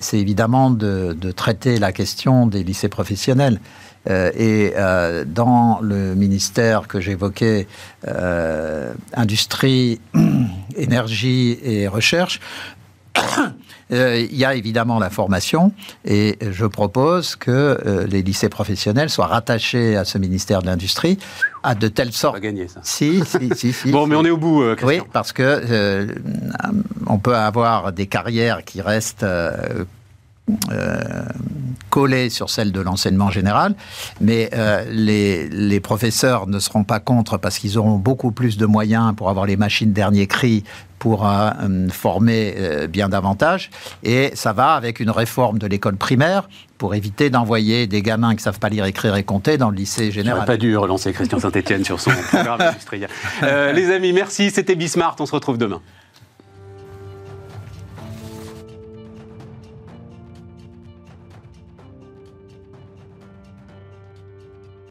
c'est évidemment de, traiter la question des lycées professionnels. Euh, et euh, dans le ministère que j'évoquais, euh, industrie, énergie et recherche, il y a évidemment la formation et je propose que les lycées professionnels soient rattachés à ce ministère de l'Industrie à de telle sorte. On va gagner ça. Si, si, si. bon, mais on est au bout. oui, parce que on peut avoir des carrières qui restent euh, collées sur celle de l'enseignement général, mais euh, les, les, professeurs ne seront pas contre parce qu'ils auront beaucoup plus de moyens pour avoir les machines dernier cri pour euh, former bien davantage. Et ça va avec une réforme de l'école primaire pour éviter d'envoyer des gamins qui ne savent pas lire, écrire et compter dans le lycée général. pas dû relancer Christian Saint-Etienne sur son programme industriel. les amis, merci. C'était Bismart. On se retrouve demain.